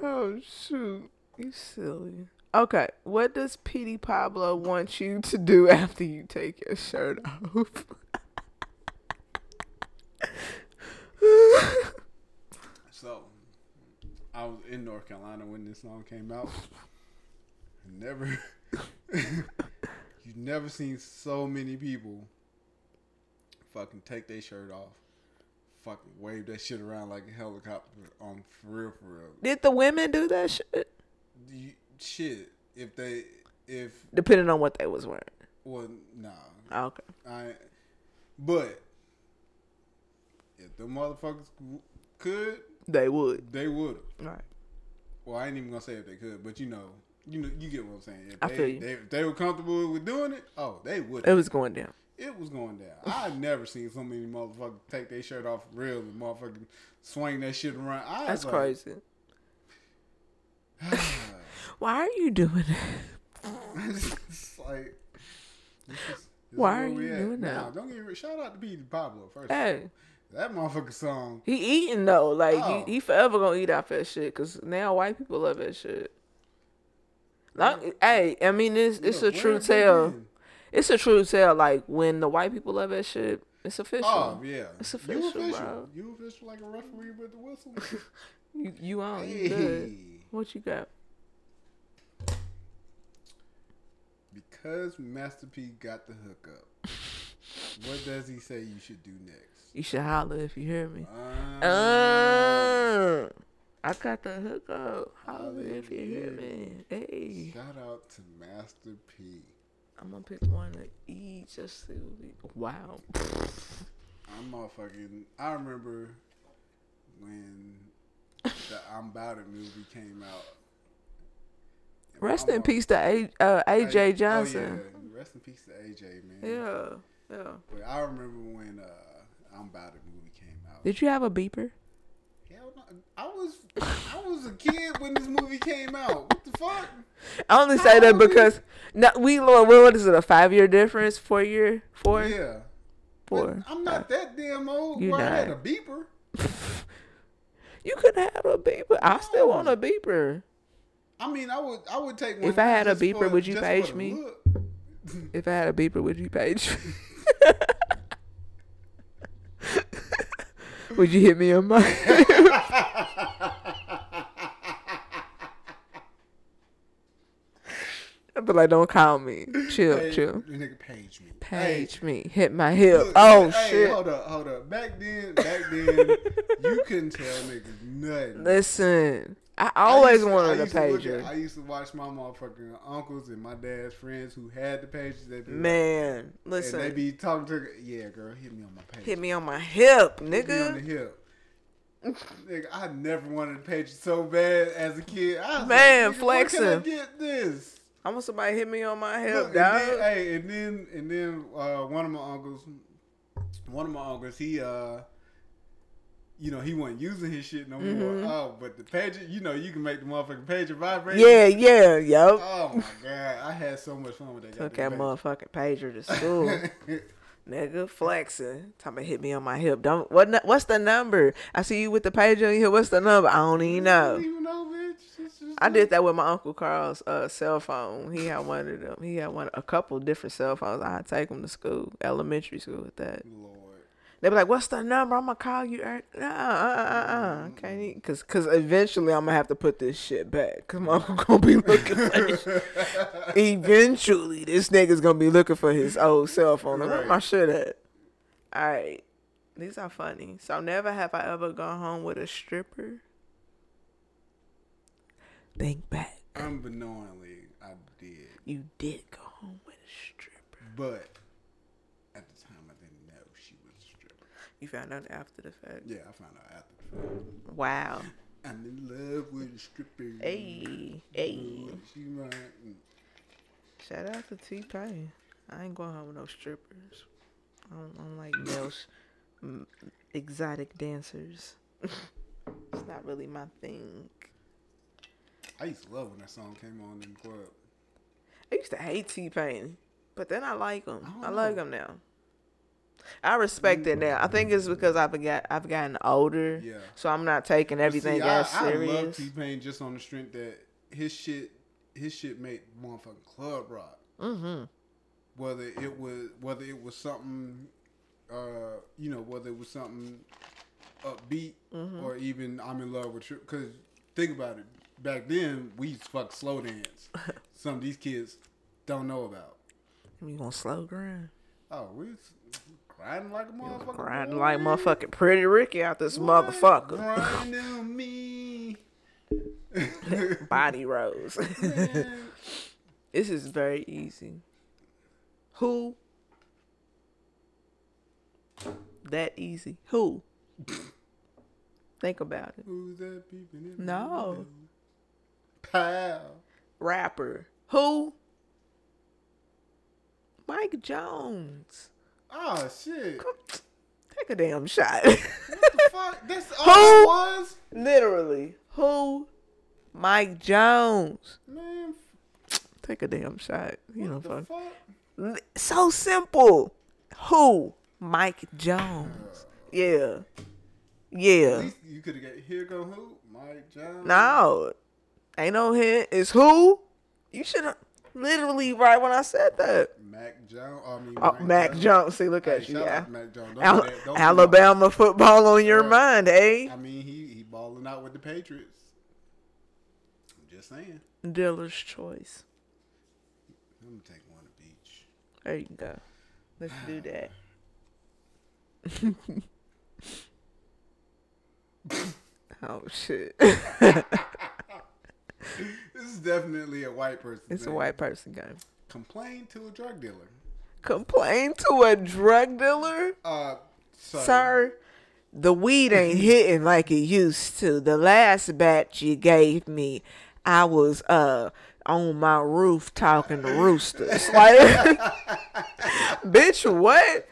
Oh shoot, you silly. Okay, what does Petey Pablo want you to do after you take your shirt off? *laughs* So, I was in North Carolina when this song came out. Never, you never seen so many people fucking take their shirt off, fucking wave that shit around like a helicopter on for real, for real. Did the women do that shit? You, shit, if they, if Depending on what they was wearing. well, nah, Oh, Okay. I, but if the motherfuckers could, They would. they would. Right. Well, I ain't even gonna say if they could, but you know, you know, you get what I'm saying. If I they, feel you. They, if they were comfortable with doing it, oh, they would. It was going down. It was going down. I've never seen so many motherfuckers take their shirt off real and motherfucking swing that shit around. I That's was crazy. *sighs* *sighs* Why are you doing that? it's like, this is- this Why are you doing that? don't get shout out to Petey Pablo first. Hey, That motherfucker song. he eating though. Like Oh. he, he forever gonna eat off that shit. Cause now white people love that shit. Like, hey, I mean it's it's a true where have they tale. It's a true tale. Like when the white people love that shit, it's official. Oh yeah, It's you official, official. bro. You official like a referee with the whistle. *laughs* You you on? You good? hey. What you got? Because Master P got the hookup, *laughs* what does he say you should do next? You should holler if you hear me. Uh, Uh, I got the hookup. Holler if you hear me. Hey, shout out to Master P. I'm gonna pick one to eat. Just to be, wow. I'm motherfucking. I remember when the *laughs* I'm About It movie came out. And Rest I'm in a- peace to A, uh, AJ oh, Johnson. yeah. Rest in peace to AJ, man. yeah. yeah, But I remember when uh, I'm It movie came out. Did you have a beeper? Hell no. I was I was a kid when this movie came out. What the fuck? I only say that because no, we what what is it? A five year difference? Four year? Four? Yeah. Four. But I'm not that damn old. You where I had a beeper. *laughs* You could have a beeper. I still want a beeper. I mean, I would I would take one. If I had a beeper, for- would you page me? look. If I had a beeper, would you page? *laughs* would you hit me on my? *laughs* I'd like, don't call me. Chill, Hey, chill. Nigga, page me. Page me. Hit my hip. Look, oh hey, shit. Hold up, hold up. Back then, back then, you couldn't tell niggas nothing. *laughs* Listen, I I always used to- wanted a to look pager. at- I used to watch my motherfucking uncles and my dad's friends who had the pages. They be like- Man, and they be talking to, yeah, girl, hit me on my page. Hit me on my hip, nigga. Hit me on the hip. Nigga, I never wanted a page so bad as a kid. I Man, like, where can I flexing. get this? I want somebody hit me on my hip, Look, and dog. then, hey, and then and then uh, one of my uncles, one of my uncles, he uh, you know, he wasn't using his shit no more. Oh, but the pager, you know, you can make the motherfucking pager vibrate. Mm-hmm. yeah, yeah, yo. Oh my god, I had so much fun with that. Took that goddamn motherfucking pager to school. *laughs* Nigga flexing. Time to hit me on my hip. Don't what what's the number? I see you with the pager on your hip. What's the number? I don't even I know. don't even know, bitch. I did that with my uncle Carl's uh, cell phone. He had one of them. He had one a couple different cell phones. I take him to school, elementary school with that. Lord. They be like, "What's the number? I'm gonna call you." er- Uh, uh, uh, uh. Eat. cause, cause eventually I'm gonna have to put this shit back. Cause my *laughs* uncle gonna be looking for this. *laughs* Eventually, this nigga's gonna be looking for his old cell phone. Like, Where my Right. shit at? All right, these are funny. So never have I ever gone home with a stripper. Think back. Unbeknowingly, I did, You did go home with a stripper. but at the time, I didn't know she was a stripper. You found out after the fact. Yeah, I found out after the fact. Wow. *laughs* I'm in love with a stripper. Hey, hey. She. Shout out to T Pain. I ain't going home with no strippers. I don't, I don't like *laughs* male exotic dancers. *laughs* it's not really my thing. I used to love when that song came on in the club. I used to hate T Pain, but then I like him. I I, like him now. I respect it now. I think it's because I've got I've gotten older, Yeah. so I'm not taking everything See, I, as I love serious. T Pain just on the strength that his shit, his shit made motherfucking club rock. mm-hmm. Whether it was whether it was something, uh, you know, whether it was something upbeat Mm-hmm. or even I'm in love with you. Because think about it, back then we used to fuck slow dance. *laughs* Some of these kids don't know about. We gonna slow grind, Oh, we grinding like a motherfucker. grinding like motherfucking Pretty Ricky out this What? motherfucker. Grinding on *laughs* me. *laughs* Body rolls. *laughs* This is very easy. Who? That easy. Who? Think about it. Who's that peeping in? No. Pal. Rapper. Who? Mike Jones. Oh shit. Come, take a damn shot. What the *laughs* fuck? That's all Who? it was? Literally. Who? Mike Jones. Man, Take a damn shot. You know, what the fuck. fuck? So simple. Who? Mike Jones. Yeah. At Yeah. least you could have got here go who? Mike Jones. No. Ain't no hint. It's who? You should have literally right when I said that. Mac Jones. I mean, Oh, Mac Jones. See, look Hey, at you. Yeah. Mac Jones. Don't Al- do that. Don't Alabama football on your Right. mind, eh? I mean, he he balling out with the Patriots. I'm just saying. Dealer's choice. I'm gonna take one to the beach. There you go. Let's do *sighs* that. *laughs* *laughs* oh shit. *laughs* This is definitely a white person. It's a white person game. Complain to a drug dealer. Complain to a drug dealer? Uh, sir. Sir, the weed ain't *laughs* hitting like it used to. The last batch you gave me, I was uh on my roof talking to roosters. *laughs* Like, *laughs* bitch, what?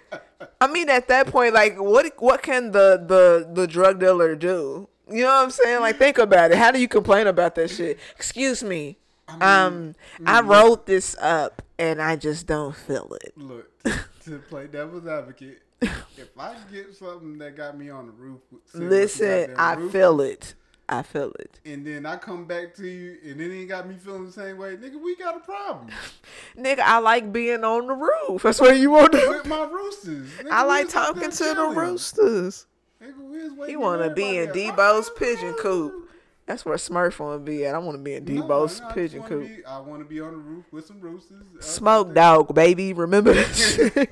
I mean, at that point, like, what what can the the the drug dealer do? You know what I'm saying? Like, think about it. How do you complain about that shit? Excuse me. um, I wrote this up and I just don't feel it. Look, *laughs* to, to play devil's advocate, if I get something that got me on the roof, sitting with the Listen, I roof, feel it. I feel it. and then I come back to you, and then it got me feeling the same way, nigga. We got a problem *laughs* Nigga, I like being on the roof. That's what you want to with my roosters. Nigga, I like talking to the roosters. Nigga, we was waiting He want to be in. Debo's I- I- pigeon coop. That's where Smurf want to be at. I want to be in Debo's no, I pigeon coop. Be, I want to be on the roof with some roosters. up Smoke dog, baby. Remember that *laughs* shit?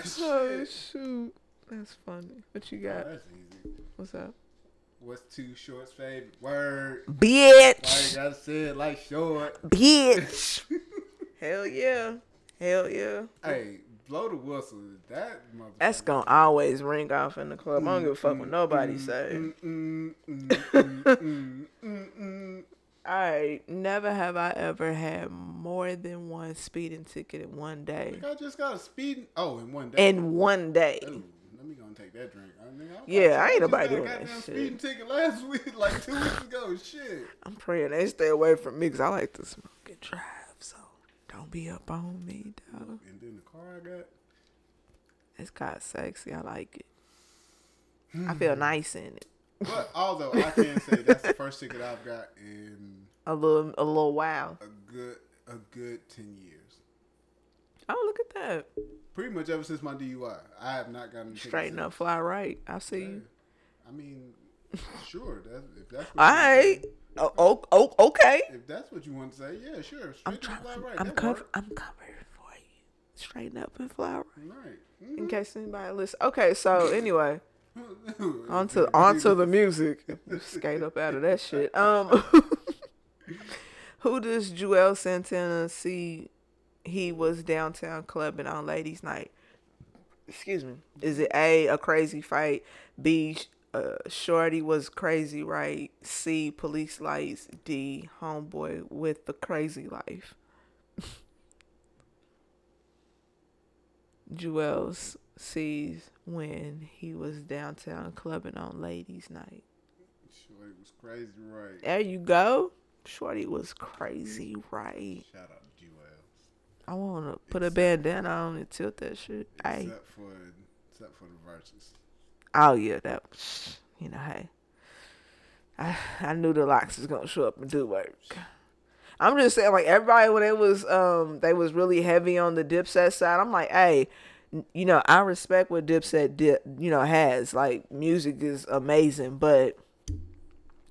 *laughs* oh shoot, that's funny. What you Oh, got? that's easy. What's up, What's Too Short's favorite word? Bitch? gotta say it like short? Bitch. *laughs* Hell yeah. Hell yeah. Hey, blow the whistle. That motherfucker. That's gonna always ring off in the club. I don't give a fuck what nobody say. Mm, mm, mm, mm, mm, mm, mm. Never have I ever had more than one speeding ticket in one day. I just got a speed. Oh, in one day. In one day. Ooh, let me go and take that drink. I mean, I Yeah, say, I ain't nobody got a doing that shit. Speeding ticket last *laughs* week, like two weeks ago. Shit. I'm praying they stay away from me because I like to smoke and drive. Don't be up on me, dog. And then the car I got. It's kind of sexy. I like it. I feel hmm. nice in it. But although I can say that's the first ticket I've got in A little, a little wow. a good a good ten years. Oh, look at that. Pretty much ever since my DUI, I have not gotten Straighten up, fly right. I see Yeah. you. I mean, *laughs* sure. That's if that's All you want to right. Oh, oh, oh, okay. If that's what you want to say, yeah, sure. I'm Straight trying. fly right. I'm covered. I'm covered for you. Straighten up and flower. Right. In case anybody listens. Okay, so anyway, *laughs* onto onto the music. *laughs* Skate up out of that shit. Um, *laughs* who does Juelz Santana see? He was downtown clubbing on ladies' night. Excuse me. Is it A a crazy fight? B uh, Shorty was crazy, right? C police lights. D homeboy with the crazy life. *laughs* Juelz sees when he was downtown clubbing on ladies' night. Shorty was crazy, right? There you go. Shorty was crazy, right? Shout out to Juelz. I want to put a bandana on and tilt that shit. Except for except for the verses. Oh yeah, that you know, hey. I I knew the LOX was gonna show up and do work. I'm just saying, like everybody when it was um they was really heavy on the Dipset side. I'm like, hey, you know, I respect what Dipset dip, you know has. Like music is amazing, but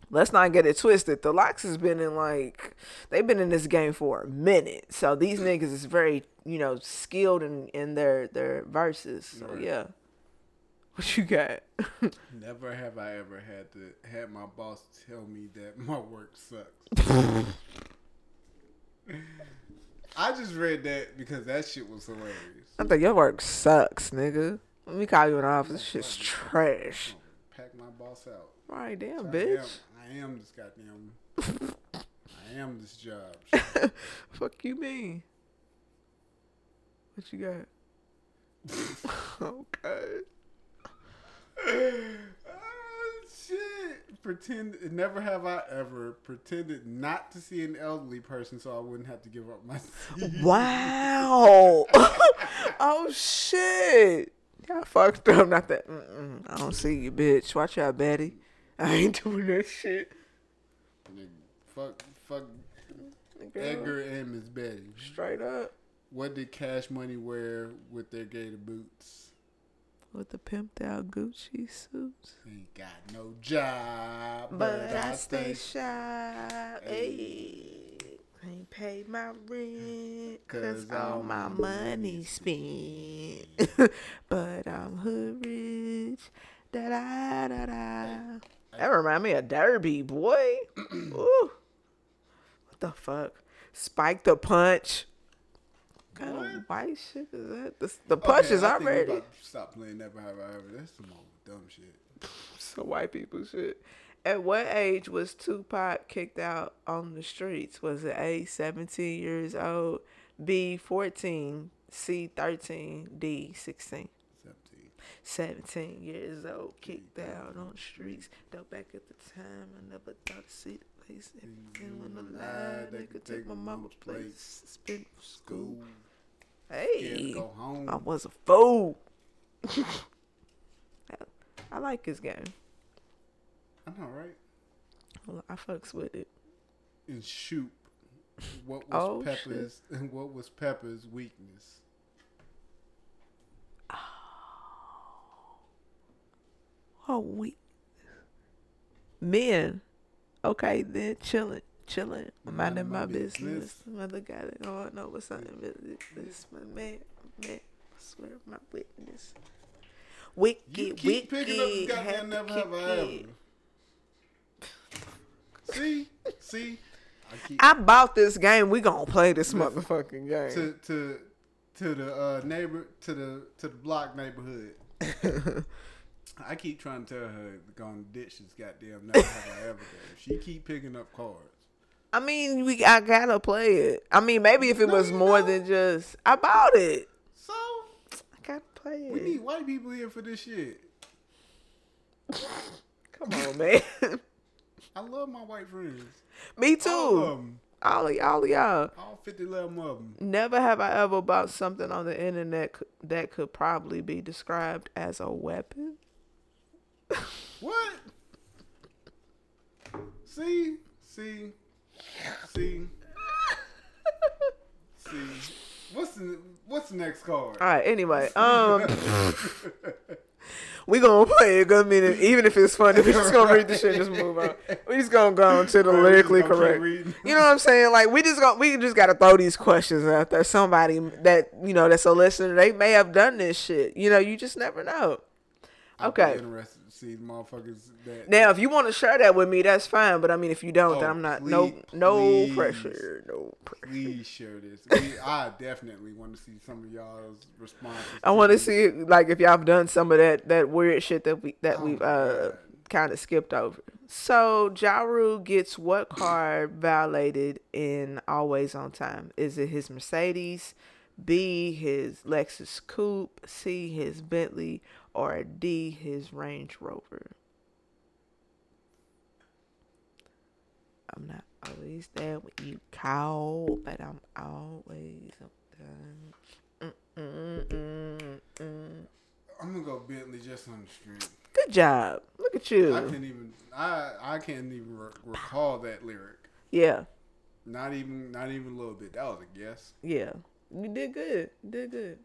let's not get it twisted. The LOX has been in like they've been in this game for a minute, so these niggas is very you know skilled in in their their verses. So yeah, what you got? Never have I ever had to had my boss tell me that *laughs* my work sucks. *laughs* I just read that because that shit was hilarious. I think your work sucks, nigga. Let me call you in the office. This shit's trash. Pack my boss out. Right, damn, I am, bitch. I am this goddamn. *laughs* I am this job. Fuck you mean? What you got? okay. Oh, shit. Pretend. Never have I ever pretended not to see an elderly person so I wouldn't have to give up my seat. Wow. *laughs* oh shit. Y'all fucked up. Not that. Mm-mm. I don't see you, bitch. Watch out, Betty. I ain't doing that shit. Fuck, fuck Girl, Edgar and Miss Betty. Straight up. What did Cash Money wear with their gator boots? With the pimped out Gucci suits. Ain't got no job, But I stay shy. Ayy. Ain't paid my rent. Cause 'Cause all my money spent. *laughs* but I'm hood rich. Da da da da. That remind me of Derby, boy. *clears throat* Ooh. What the fuck? Spike the punch. What kind of white shit is that? The, the punch Okay, is I already. about to Stop playing Never Have I Ever. That's some old dumb shit. *laughs* Some white people shit. At what age was Tupac kicked out on the streets? Was it A, 17 years old, B, 14, C, 13, D, 16? 17. 17 years old, kicked out on the streets. Though back at the time, I never thought to see the place. And when the lie, they could take my mama's place. Spend for school. Hey, go home. I was a fool. *laughs* I like this game. I know, right? I fucks with it. And shoot. What was Oh, shit. Pepper's *laughs* what was Pepper's weakness? Oh wait. Men. Okay, then chilling, chilling, minding my business. Mother got it going over something. This my man, man. I swear my witness. Wicked, You keep wicked. picking up this goddamn never have I ever. See? See? I keep I bought this game. We gonna play this motherfucking game. to to to the uh, neighbor to the to the block neighborhood. *laughs* I keep trying to tell her to go and ditch this goddamn never have I ever game. She keep picking up cards. I mean, we I gotta play it. I mean, maybe if it No, was more don't. than just I bought it. So I gotta play it. we need white people here for this shit. Come on, man. I love my white friends. *laughs* Me too. All of all of y'all. All 50 of them. Never have I ever bought something on the internet that could probably be described as a weapon. What? See? See? See? See? What's the what's the next card? All right. Anyway, um, we gonna play it. Gonna mean even if it's funny. We just gonna read the shit. and Just move on. We just gonna go into the lyrically just gonna keep correct. You know what I'm saying? Like we just gonna we just gotta throw these questions out there. Somebody that you know that's a listener, they may have done this shit. You know, you just never know. Okay. interested see the motherfuckers that. Now, if you want to share that with me, that's fine. But I mean, if you don't, then Oh, I'm not. no, please, no please. pressure. No pressure. Please share this. We, I definitely want to see some of y'all's responses. I want to see like if y'all have done some of that that weird shit that we that Oh we've uh kind of skipped over. So Ja Rule gets what car violated in Always on Time? Is it his Mercedes, B his Lexus Coupe, C his Bentley, or D his Range Rover? I'm not always there when you call, but I'm always up there. Mm-mm-mm-mm. I'm gonna go Bentley just on the street. Good job. Look at you. I can't even. I I can't even re- recall that lyric. Yeah, Not even. Not even a little bit. That was a guess. yeah. You did good. You did good.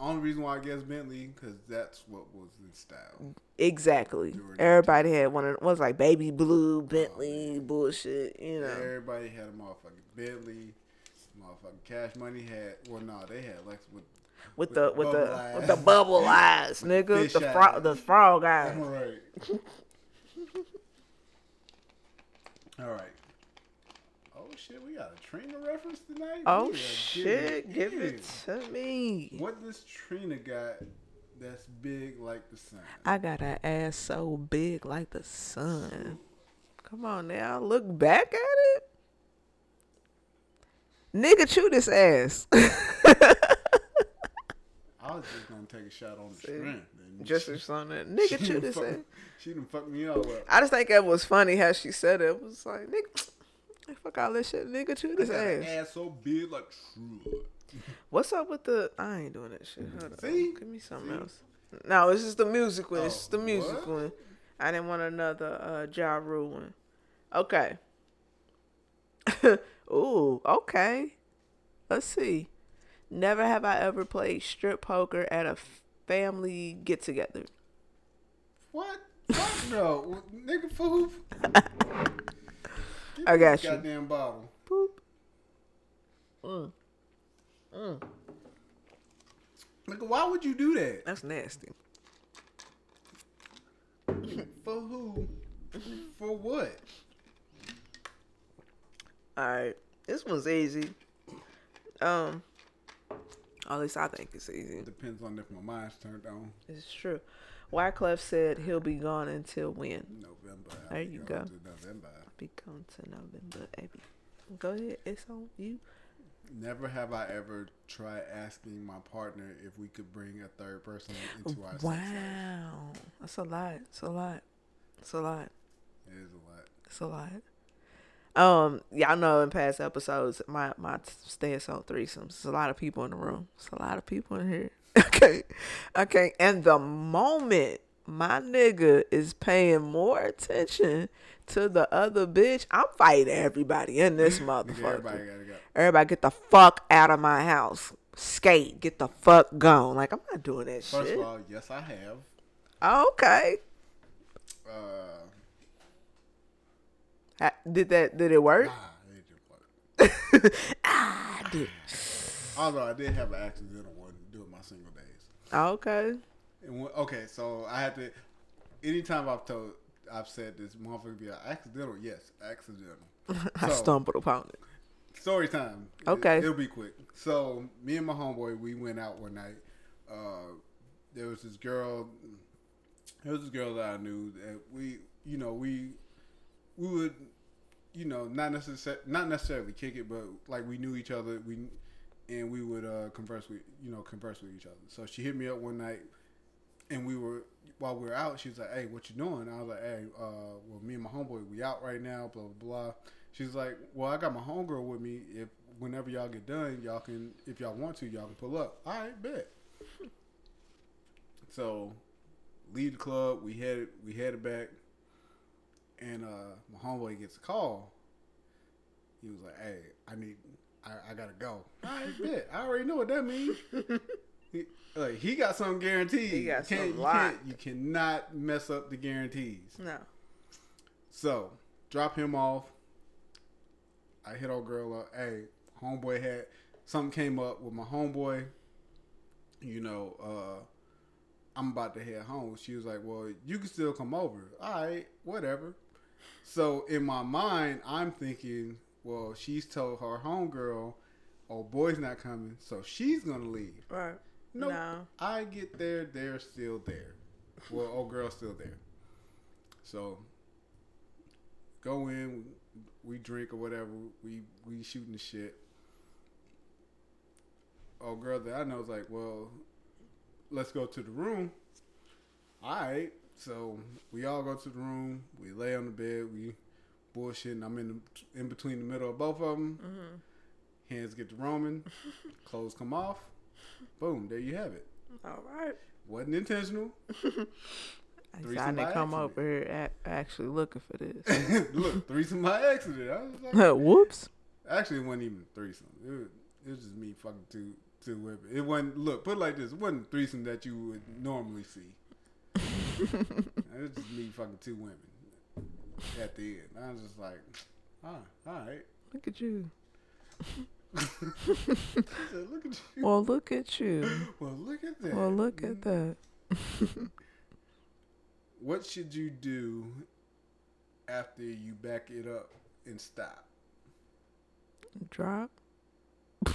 Only reason why I guess Bentley because that's what was in style. Exactly. During Everybody had one of was like baby blue oh, Bentley bullshit. You know. Everybody had a motherfucking Bentley. Motherfucking Cash Money had. Well, no, they had Lex with. With with the with the bubble with the eyes. bubble *laughs* eyes, nigga. The frog the frog eyes. *laughs* All right. All right. Shit, we got a Trina reference tonight. Oh shit, give getting it to me. What does Trina got that's big like the sun? I got an ass so big like the sun. Come on now, look back at it. Nigga, chew this ass. *laughs* I was just gonna take a shot on the strength. Just she- or something. Nigga, chew this fuck- ass. She done fucked me up. I just think it was funny how she said it. It was like, nigga, like, fuck all this shit. Nigga, chew this ass. ass so big like True. What's up with the? I ain't doing that shit. Hold on. See? Give me something See? else. No, it's just the music one. It's Oh, just the music what? one. I didn't want another uh, Ja Rule one. Okay. *laughs* Ooh, okay. Let's see. Never have I ever played strip poker at a family get together. What? Fuck no, nigga. For who? *laughs* I got you. Goddamn bottle. Boop. Mm. Mm. Nigga, why would you do that? That's nasty. *laughs* For who? For what? All right, this one's easy. Um, at least I think it's easy. Depends on if my mind's turned on. It's true. Wyclef said he'll be gone until when? November. There I'll you be go. November. Be gone to November, baby. Go ahead, it's on you. Never have I ever tried asking my partner if we could bring a third person into our sex Wow, that's a lot. It's a lot. It's a lot. It is a lot. It's a lot. Um, y'all know in past episodes, my my stance on threesomes. There's a lot of people in the room. It's a lot of people in here. *laughs* Okay, okay. And the moment my nigga is paying more attention to the other bitch, I'm fighting everybody in this *laughs* motherfucker. everybody gotta go. Everybody get the fuck out of my house. Skate, get the fuck gone. Like I'm not doing that First shit. of all, yes, I have. okay. Uh, Did that? Did it work? nah, it didn't work. *laughs* Ah, I did. Although I did have an accidental one during my single days. Okay. Okay, so I had to. Anytime I've told, I've said this, motherfucker be like, accidental. Yes, accidental. *laughs* I So- stumbled upon it. Story time. It- Okay. it'll be quick. So me and my homeboy, we went out one night. Uh, there was this girl. There was this girl that I knew that we, you know, we, we would, you know, not necessarily not necessarily kick it, but like we knew each other. We and we would uh, converse with, you know, converse with each other. So she hit me up one night, and we were while we were out. She was like, "Hey, what you doing?" I was like, "Hey, uh, well, me and my homeboy, we out right now." Blah blah blah. She's like, "Well, I got my homegirl with me. If whenever y'all get done, y'all can, if y'all want to, y'all can pull up." All right, bet. So, leave the club. We headed, we headed back, and uh, my homeboy gets a call. He was like, "Hey, I need, I, I gotta go." All right, bet. I already know what that means. *laughs* He, like he got something guaranteed. He got you something you, can't, you cannot mess up the guarantees. No. So drop him off. I hit old girl up. Hey, homeboy had something came up with my homeboy. You know, uh, I'm about to head home. She was like, "Well, you can still come over." All right, whatever. So in my mind, I'm thinking, well, she's told her homegirl, "Oh, boy's not coming," so she's gonna leave. Right. Nope. No. I get there, they're still there. Well, old girl's still there. So go in, we drink or whatever, we we shooting the shit. Old girl that I know is like, well, let's go to the room. All right. So we all go to the room. We lay on the bed. We bullshitting. I'm in the, in between the middle of both of them. Mm-hmm. Hands get to roaming. *laughs* Clothes come off. Boom. There you have it. All right. Wasn't intentional. *laughs* I Threesome decided by to come over here a- actually looking for this. *laughs* Look, threesome by accident. I was like, *laughs* Whoops. actually, it wasn't even threesome. It was, it was just me fucking two two women. It wasn't. Look, put it like this. It wasn't threesome that you would normally see. it was just me fucking two women at the end. I was just like, ah, all right. Look at you. Said, look at you. Well, look at you. Well, look at that. Well, look at that. *laughs* What should you do after you back it up and stop? Drop. *laughs*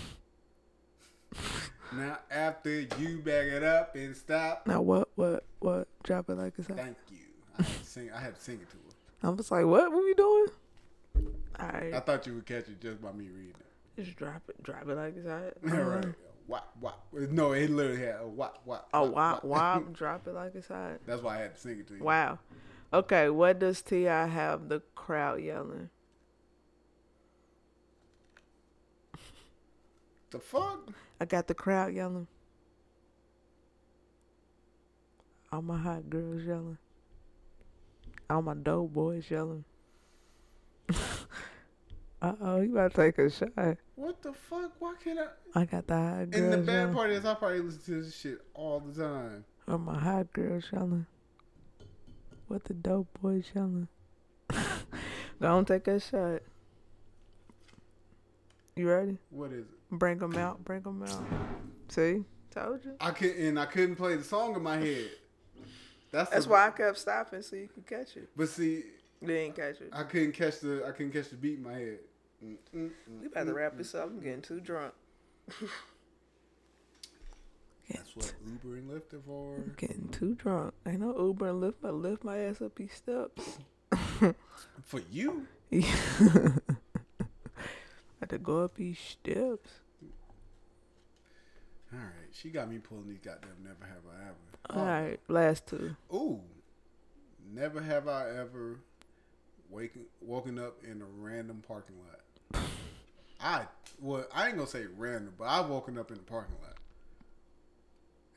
Now, after you back it up and stop, Now what? What? What? Drop it like it's hot. thank you. I had to sing, I had to sing it to her. I was like, what? What are we doing? All right. I thought you would catch it just by me reading it. Just drop it. Drop it like it's hot. All right. Wop, wop. No, it literally had a wop, wop. Oh wop, wow! Wow! *laughs* drop it like it's hot. That's why I had to sing it to you. Wow. Okay. What does T.I. have the crowd yelling? The fuck? I got the crowd yelling. All my hot girls yelling. All my dope boys yelling. *laughs* uh oh, you about to take a shot. What the fuck? Why can't I? I got the hot girls And the bad part is, I probably listen to this shit all the time. All my hot girl, yelling. What the dope boy, yelling. *laughs* Go on, take a shot. You ready? What is it? Bring them out. Bring them out. See? Told you. I couldn't, and I couldn't play the song in my head. That's That's the- why I kept stopping so you could catch it. But see, You didn't catch it. I couldn't catch the, I couldn't catch the beat in my head. We about to wrap this up. I'm getting too drunk. That's what Uber and Lyft are for. I'm getting too drunk. I know Uber and Lyft, but lift my ass up these steps. *laughs* For you, *laughs* Yeah. had to go up these steps. all right. She got me pulling these goddamn never have I ever. All right, last two. Ooh, never have I ever waken woken up in a random parking lot. I well, I ain't gonna say random, but I've woken up in a parking lot,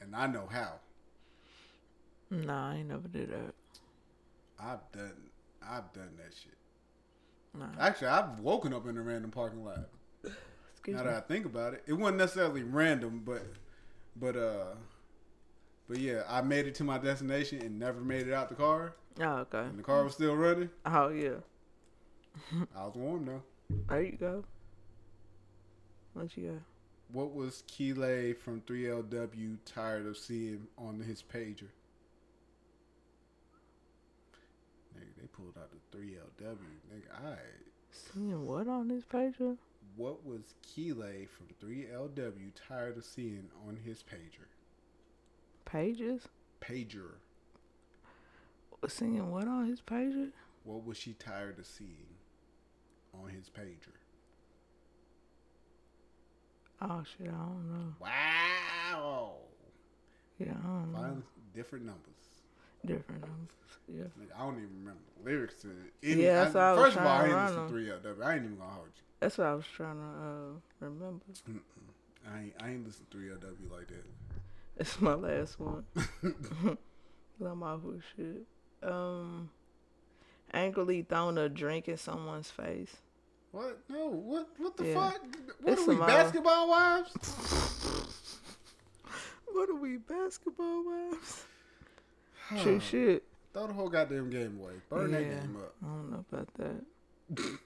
and I know how. Nah, I ain't never did that. I've done, I've done that shit. Nah. Actually, I've woken up in a random parking lot. Excuse now me. that I think about it, it wasn't necessarily random, but, but uh, but yeah, I made it to my destination and never made it out the car, Oh, okay. and the car was still running. Oh, yeah. I was warm though. There you go. What you got? What was Kiely from 3LW tired of seeing on his pager? Nigga, they pulled out the 3LW. Nigga, alright. Seeing what on this pager? What was Kiely from 3LW tired of seeing on his pager? Pages? Pager. Seeing what on his pager? What was she tired of seeing on his pager? Oh, shit, I don't know. Wow. Yeah, I don't know. Different numbers. Different numbers. Yeah. Nigga, I don't even remember the lyrics to it. Yeah, that's I, what I was First of all, I ain't listen to 3LW. I ain't even gonna hold you. That's what I was trying to uh, remember. Mm-mm. I ain't, I ain't listen to 3LW like that. It's my last one. I'm off with shit. Um, angrily throwing a drink in someone's face. What? No. What? What the Yeah. fuck? What It's are we, basketball wives? *laughs* what are we, basketball wives? True shit. Throw the whole goddamn game away. Burn that game up. I don't know about that.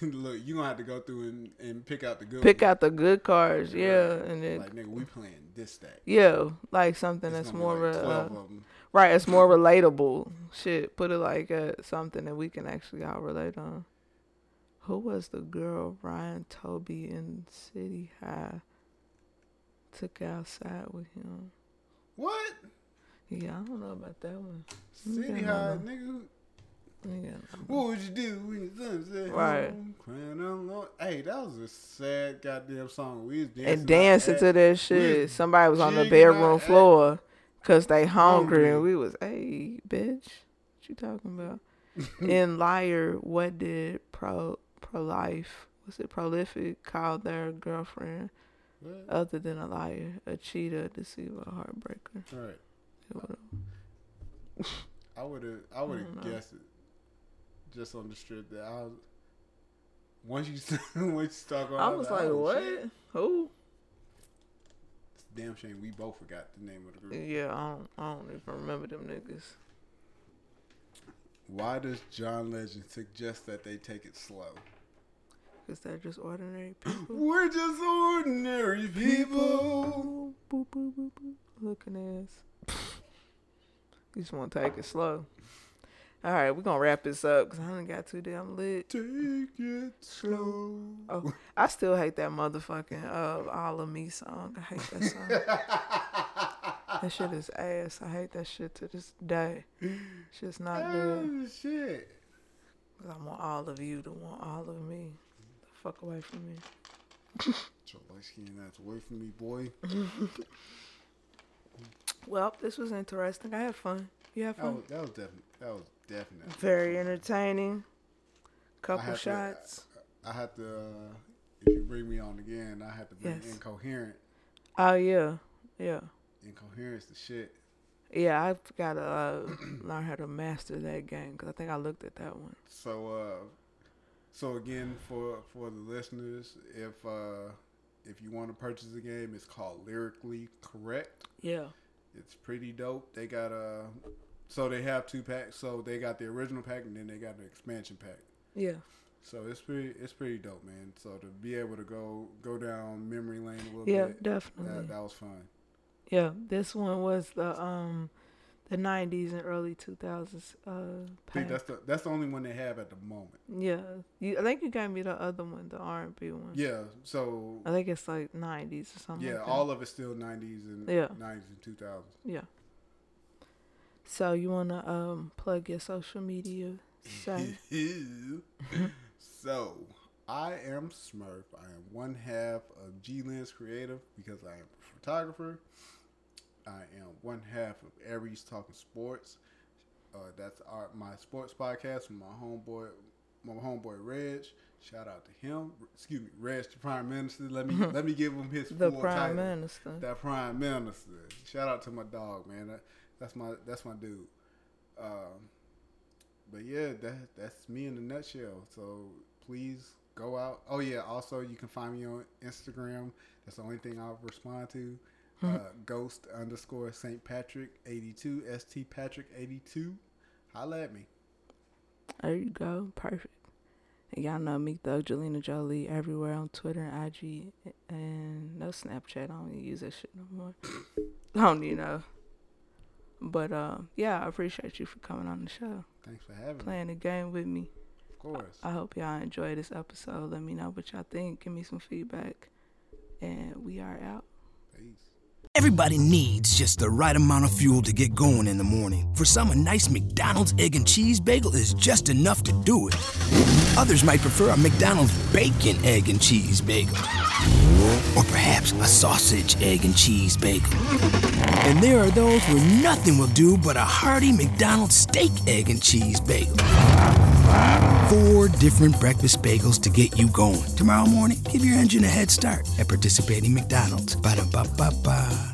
*laughs* Look, you gonna have to go through and, and pick out the good. Pick ones. out the good cards, yeah, and then Like nigga, we playing this stack. yeah, like something It's that's more like of a, 12 uh, right. It's more relatable. Shit, put it like uh, something that we can actually all relate on. Who was the girl Ryan Toby in City High took outside with him? What? Yeah, I don't know about that one. City High, nigga. Yeah. What would you do when the sun set Right. home, crying alone? Hey, that was a sad goddamn song. We was dancing. And dancing to that shit. Somebody was on the bedroom floor because they hungry, and we was, hey, bitch, what you talking about? *laughs* in Liar, what did pro pro life was it prolific called their girlfriend What? other than a liar, a cheater, a deceiver, a heartbreaker? Right. *laughs* Would've- I would have. I would have guessed it. Just on the strip that I was. Once you *laughs* once you start going, I was like, oh, what? Who? It's a damn shame we both forgot the name of the group. Yeah, I don't, I don't even remember them niggas. Why does John Legend suggest that they take it slow? Cause they're just ordinary *clears throat* people. We're just ordinary people. Boop, boop, boop, boop. Looking ass. You just want to take it slow. All right, we're gonna wrap this up because I done got too damn lit. Take it slow. Oh, I still hate that motherfucking uh, "All of Me" song. I hate that song. *laughs* that shit is ass. I hate that shit to this day. Shit's not good. Oh shit. 'Cause I want all of you to want all of me. Fuck away from me. *coughs* Your light skin ass away from me, boy. *laughs* Well, this was interesting. I had fun. You had That fun. was that was definitely that was definitely Very entertaining. I Couple had to- shots. I had to. Uh, if you bring me on again, I had to bring Yes. incoherent. Oh yeah, yeah, Incoherence, the shit. yeah. I've got to uh, *clears throat* learn how to master that game because I think I looked at that one. So, uh, so again, for for the listeners, if uh, if you want to purchase the game, it's called Lyrically Correct. Yeah. It's pretty dope. They got uh, so they have two packs. So they got the original pack and then they got the expansion pack. Yeah. So it's pretty it's pretty dope, man. So to be able to go go down memory lane a little Yeah, bit, Yeah, definitely. that, that was fun. Yeah, this one was the um the '90s and early 2000s. Uh, I think that's the that's the only one they have at the moment. yeah, you, I think you gave me the other one, the R&B one. Yeah. So I think it's like '90s or something. yeah, like all of it's still nineties and Yeah. nineties and two thousands. Yeah. So you wanna um plug your social media site? *laughs* so I am Smurf. I am one half of G Lens Creative because I am a photographer. I am one half of Aries Talking Sports. Uh, that's our my sports podcast with my homeboy, my homeboy Reg. Shout out to him. Excuse me, Reg, the Prime Minister. Let me *laughs* let me give him his the full Prime title. Minister. That Prime Minister. Shout out to my dog, man. That, that's my that's my dude. Um, but yeah, that that's me in a nutshell. So please go out. Oh yeah, also you can find me on Instagram. That's the only thing I'll respond to. Uh, ghost underscore St. Patrick eighty two St Patrick eighty two. Holla at me. There you go. Perfect. And y'all know me, Thug Jelena Jolie, everywhere on Twitter and IG, and no Snapchat. I don't even use that shit no more. *laughs* I don't even know. But um, yeah, I appreciate you for coming on the show, Thanks for having me. playing the game with me. Of course. I hope y'all enjoy this episode. Let me know what y'all think. Give me some feedback, and we are out. Everybody needs just the right amount of fuel to get going in the morning. For some, a nice McDonald's egg and cheese bagel is just enough to do it. Others might prefer a McDonald's bacon, egg, and cheese bagel. Or perhaps a sausage, egg, and cheese bagel. And there are those where nothing will do but a hearty McDonald's steak, egg, and cheese bagel. Four different breakfast bagels to get you going. Tomorrow morning, give your engine a head start at participating McDonald's. Ba-da-ba-ba-ba.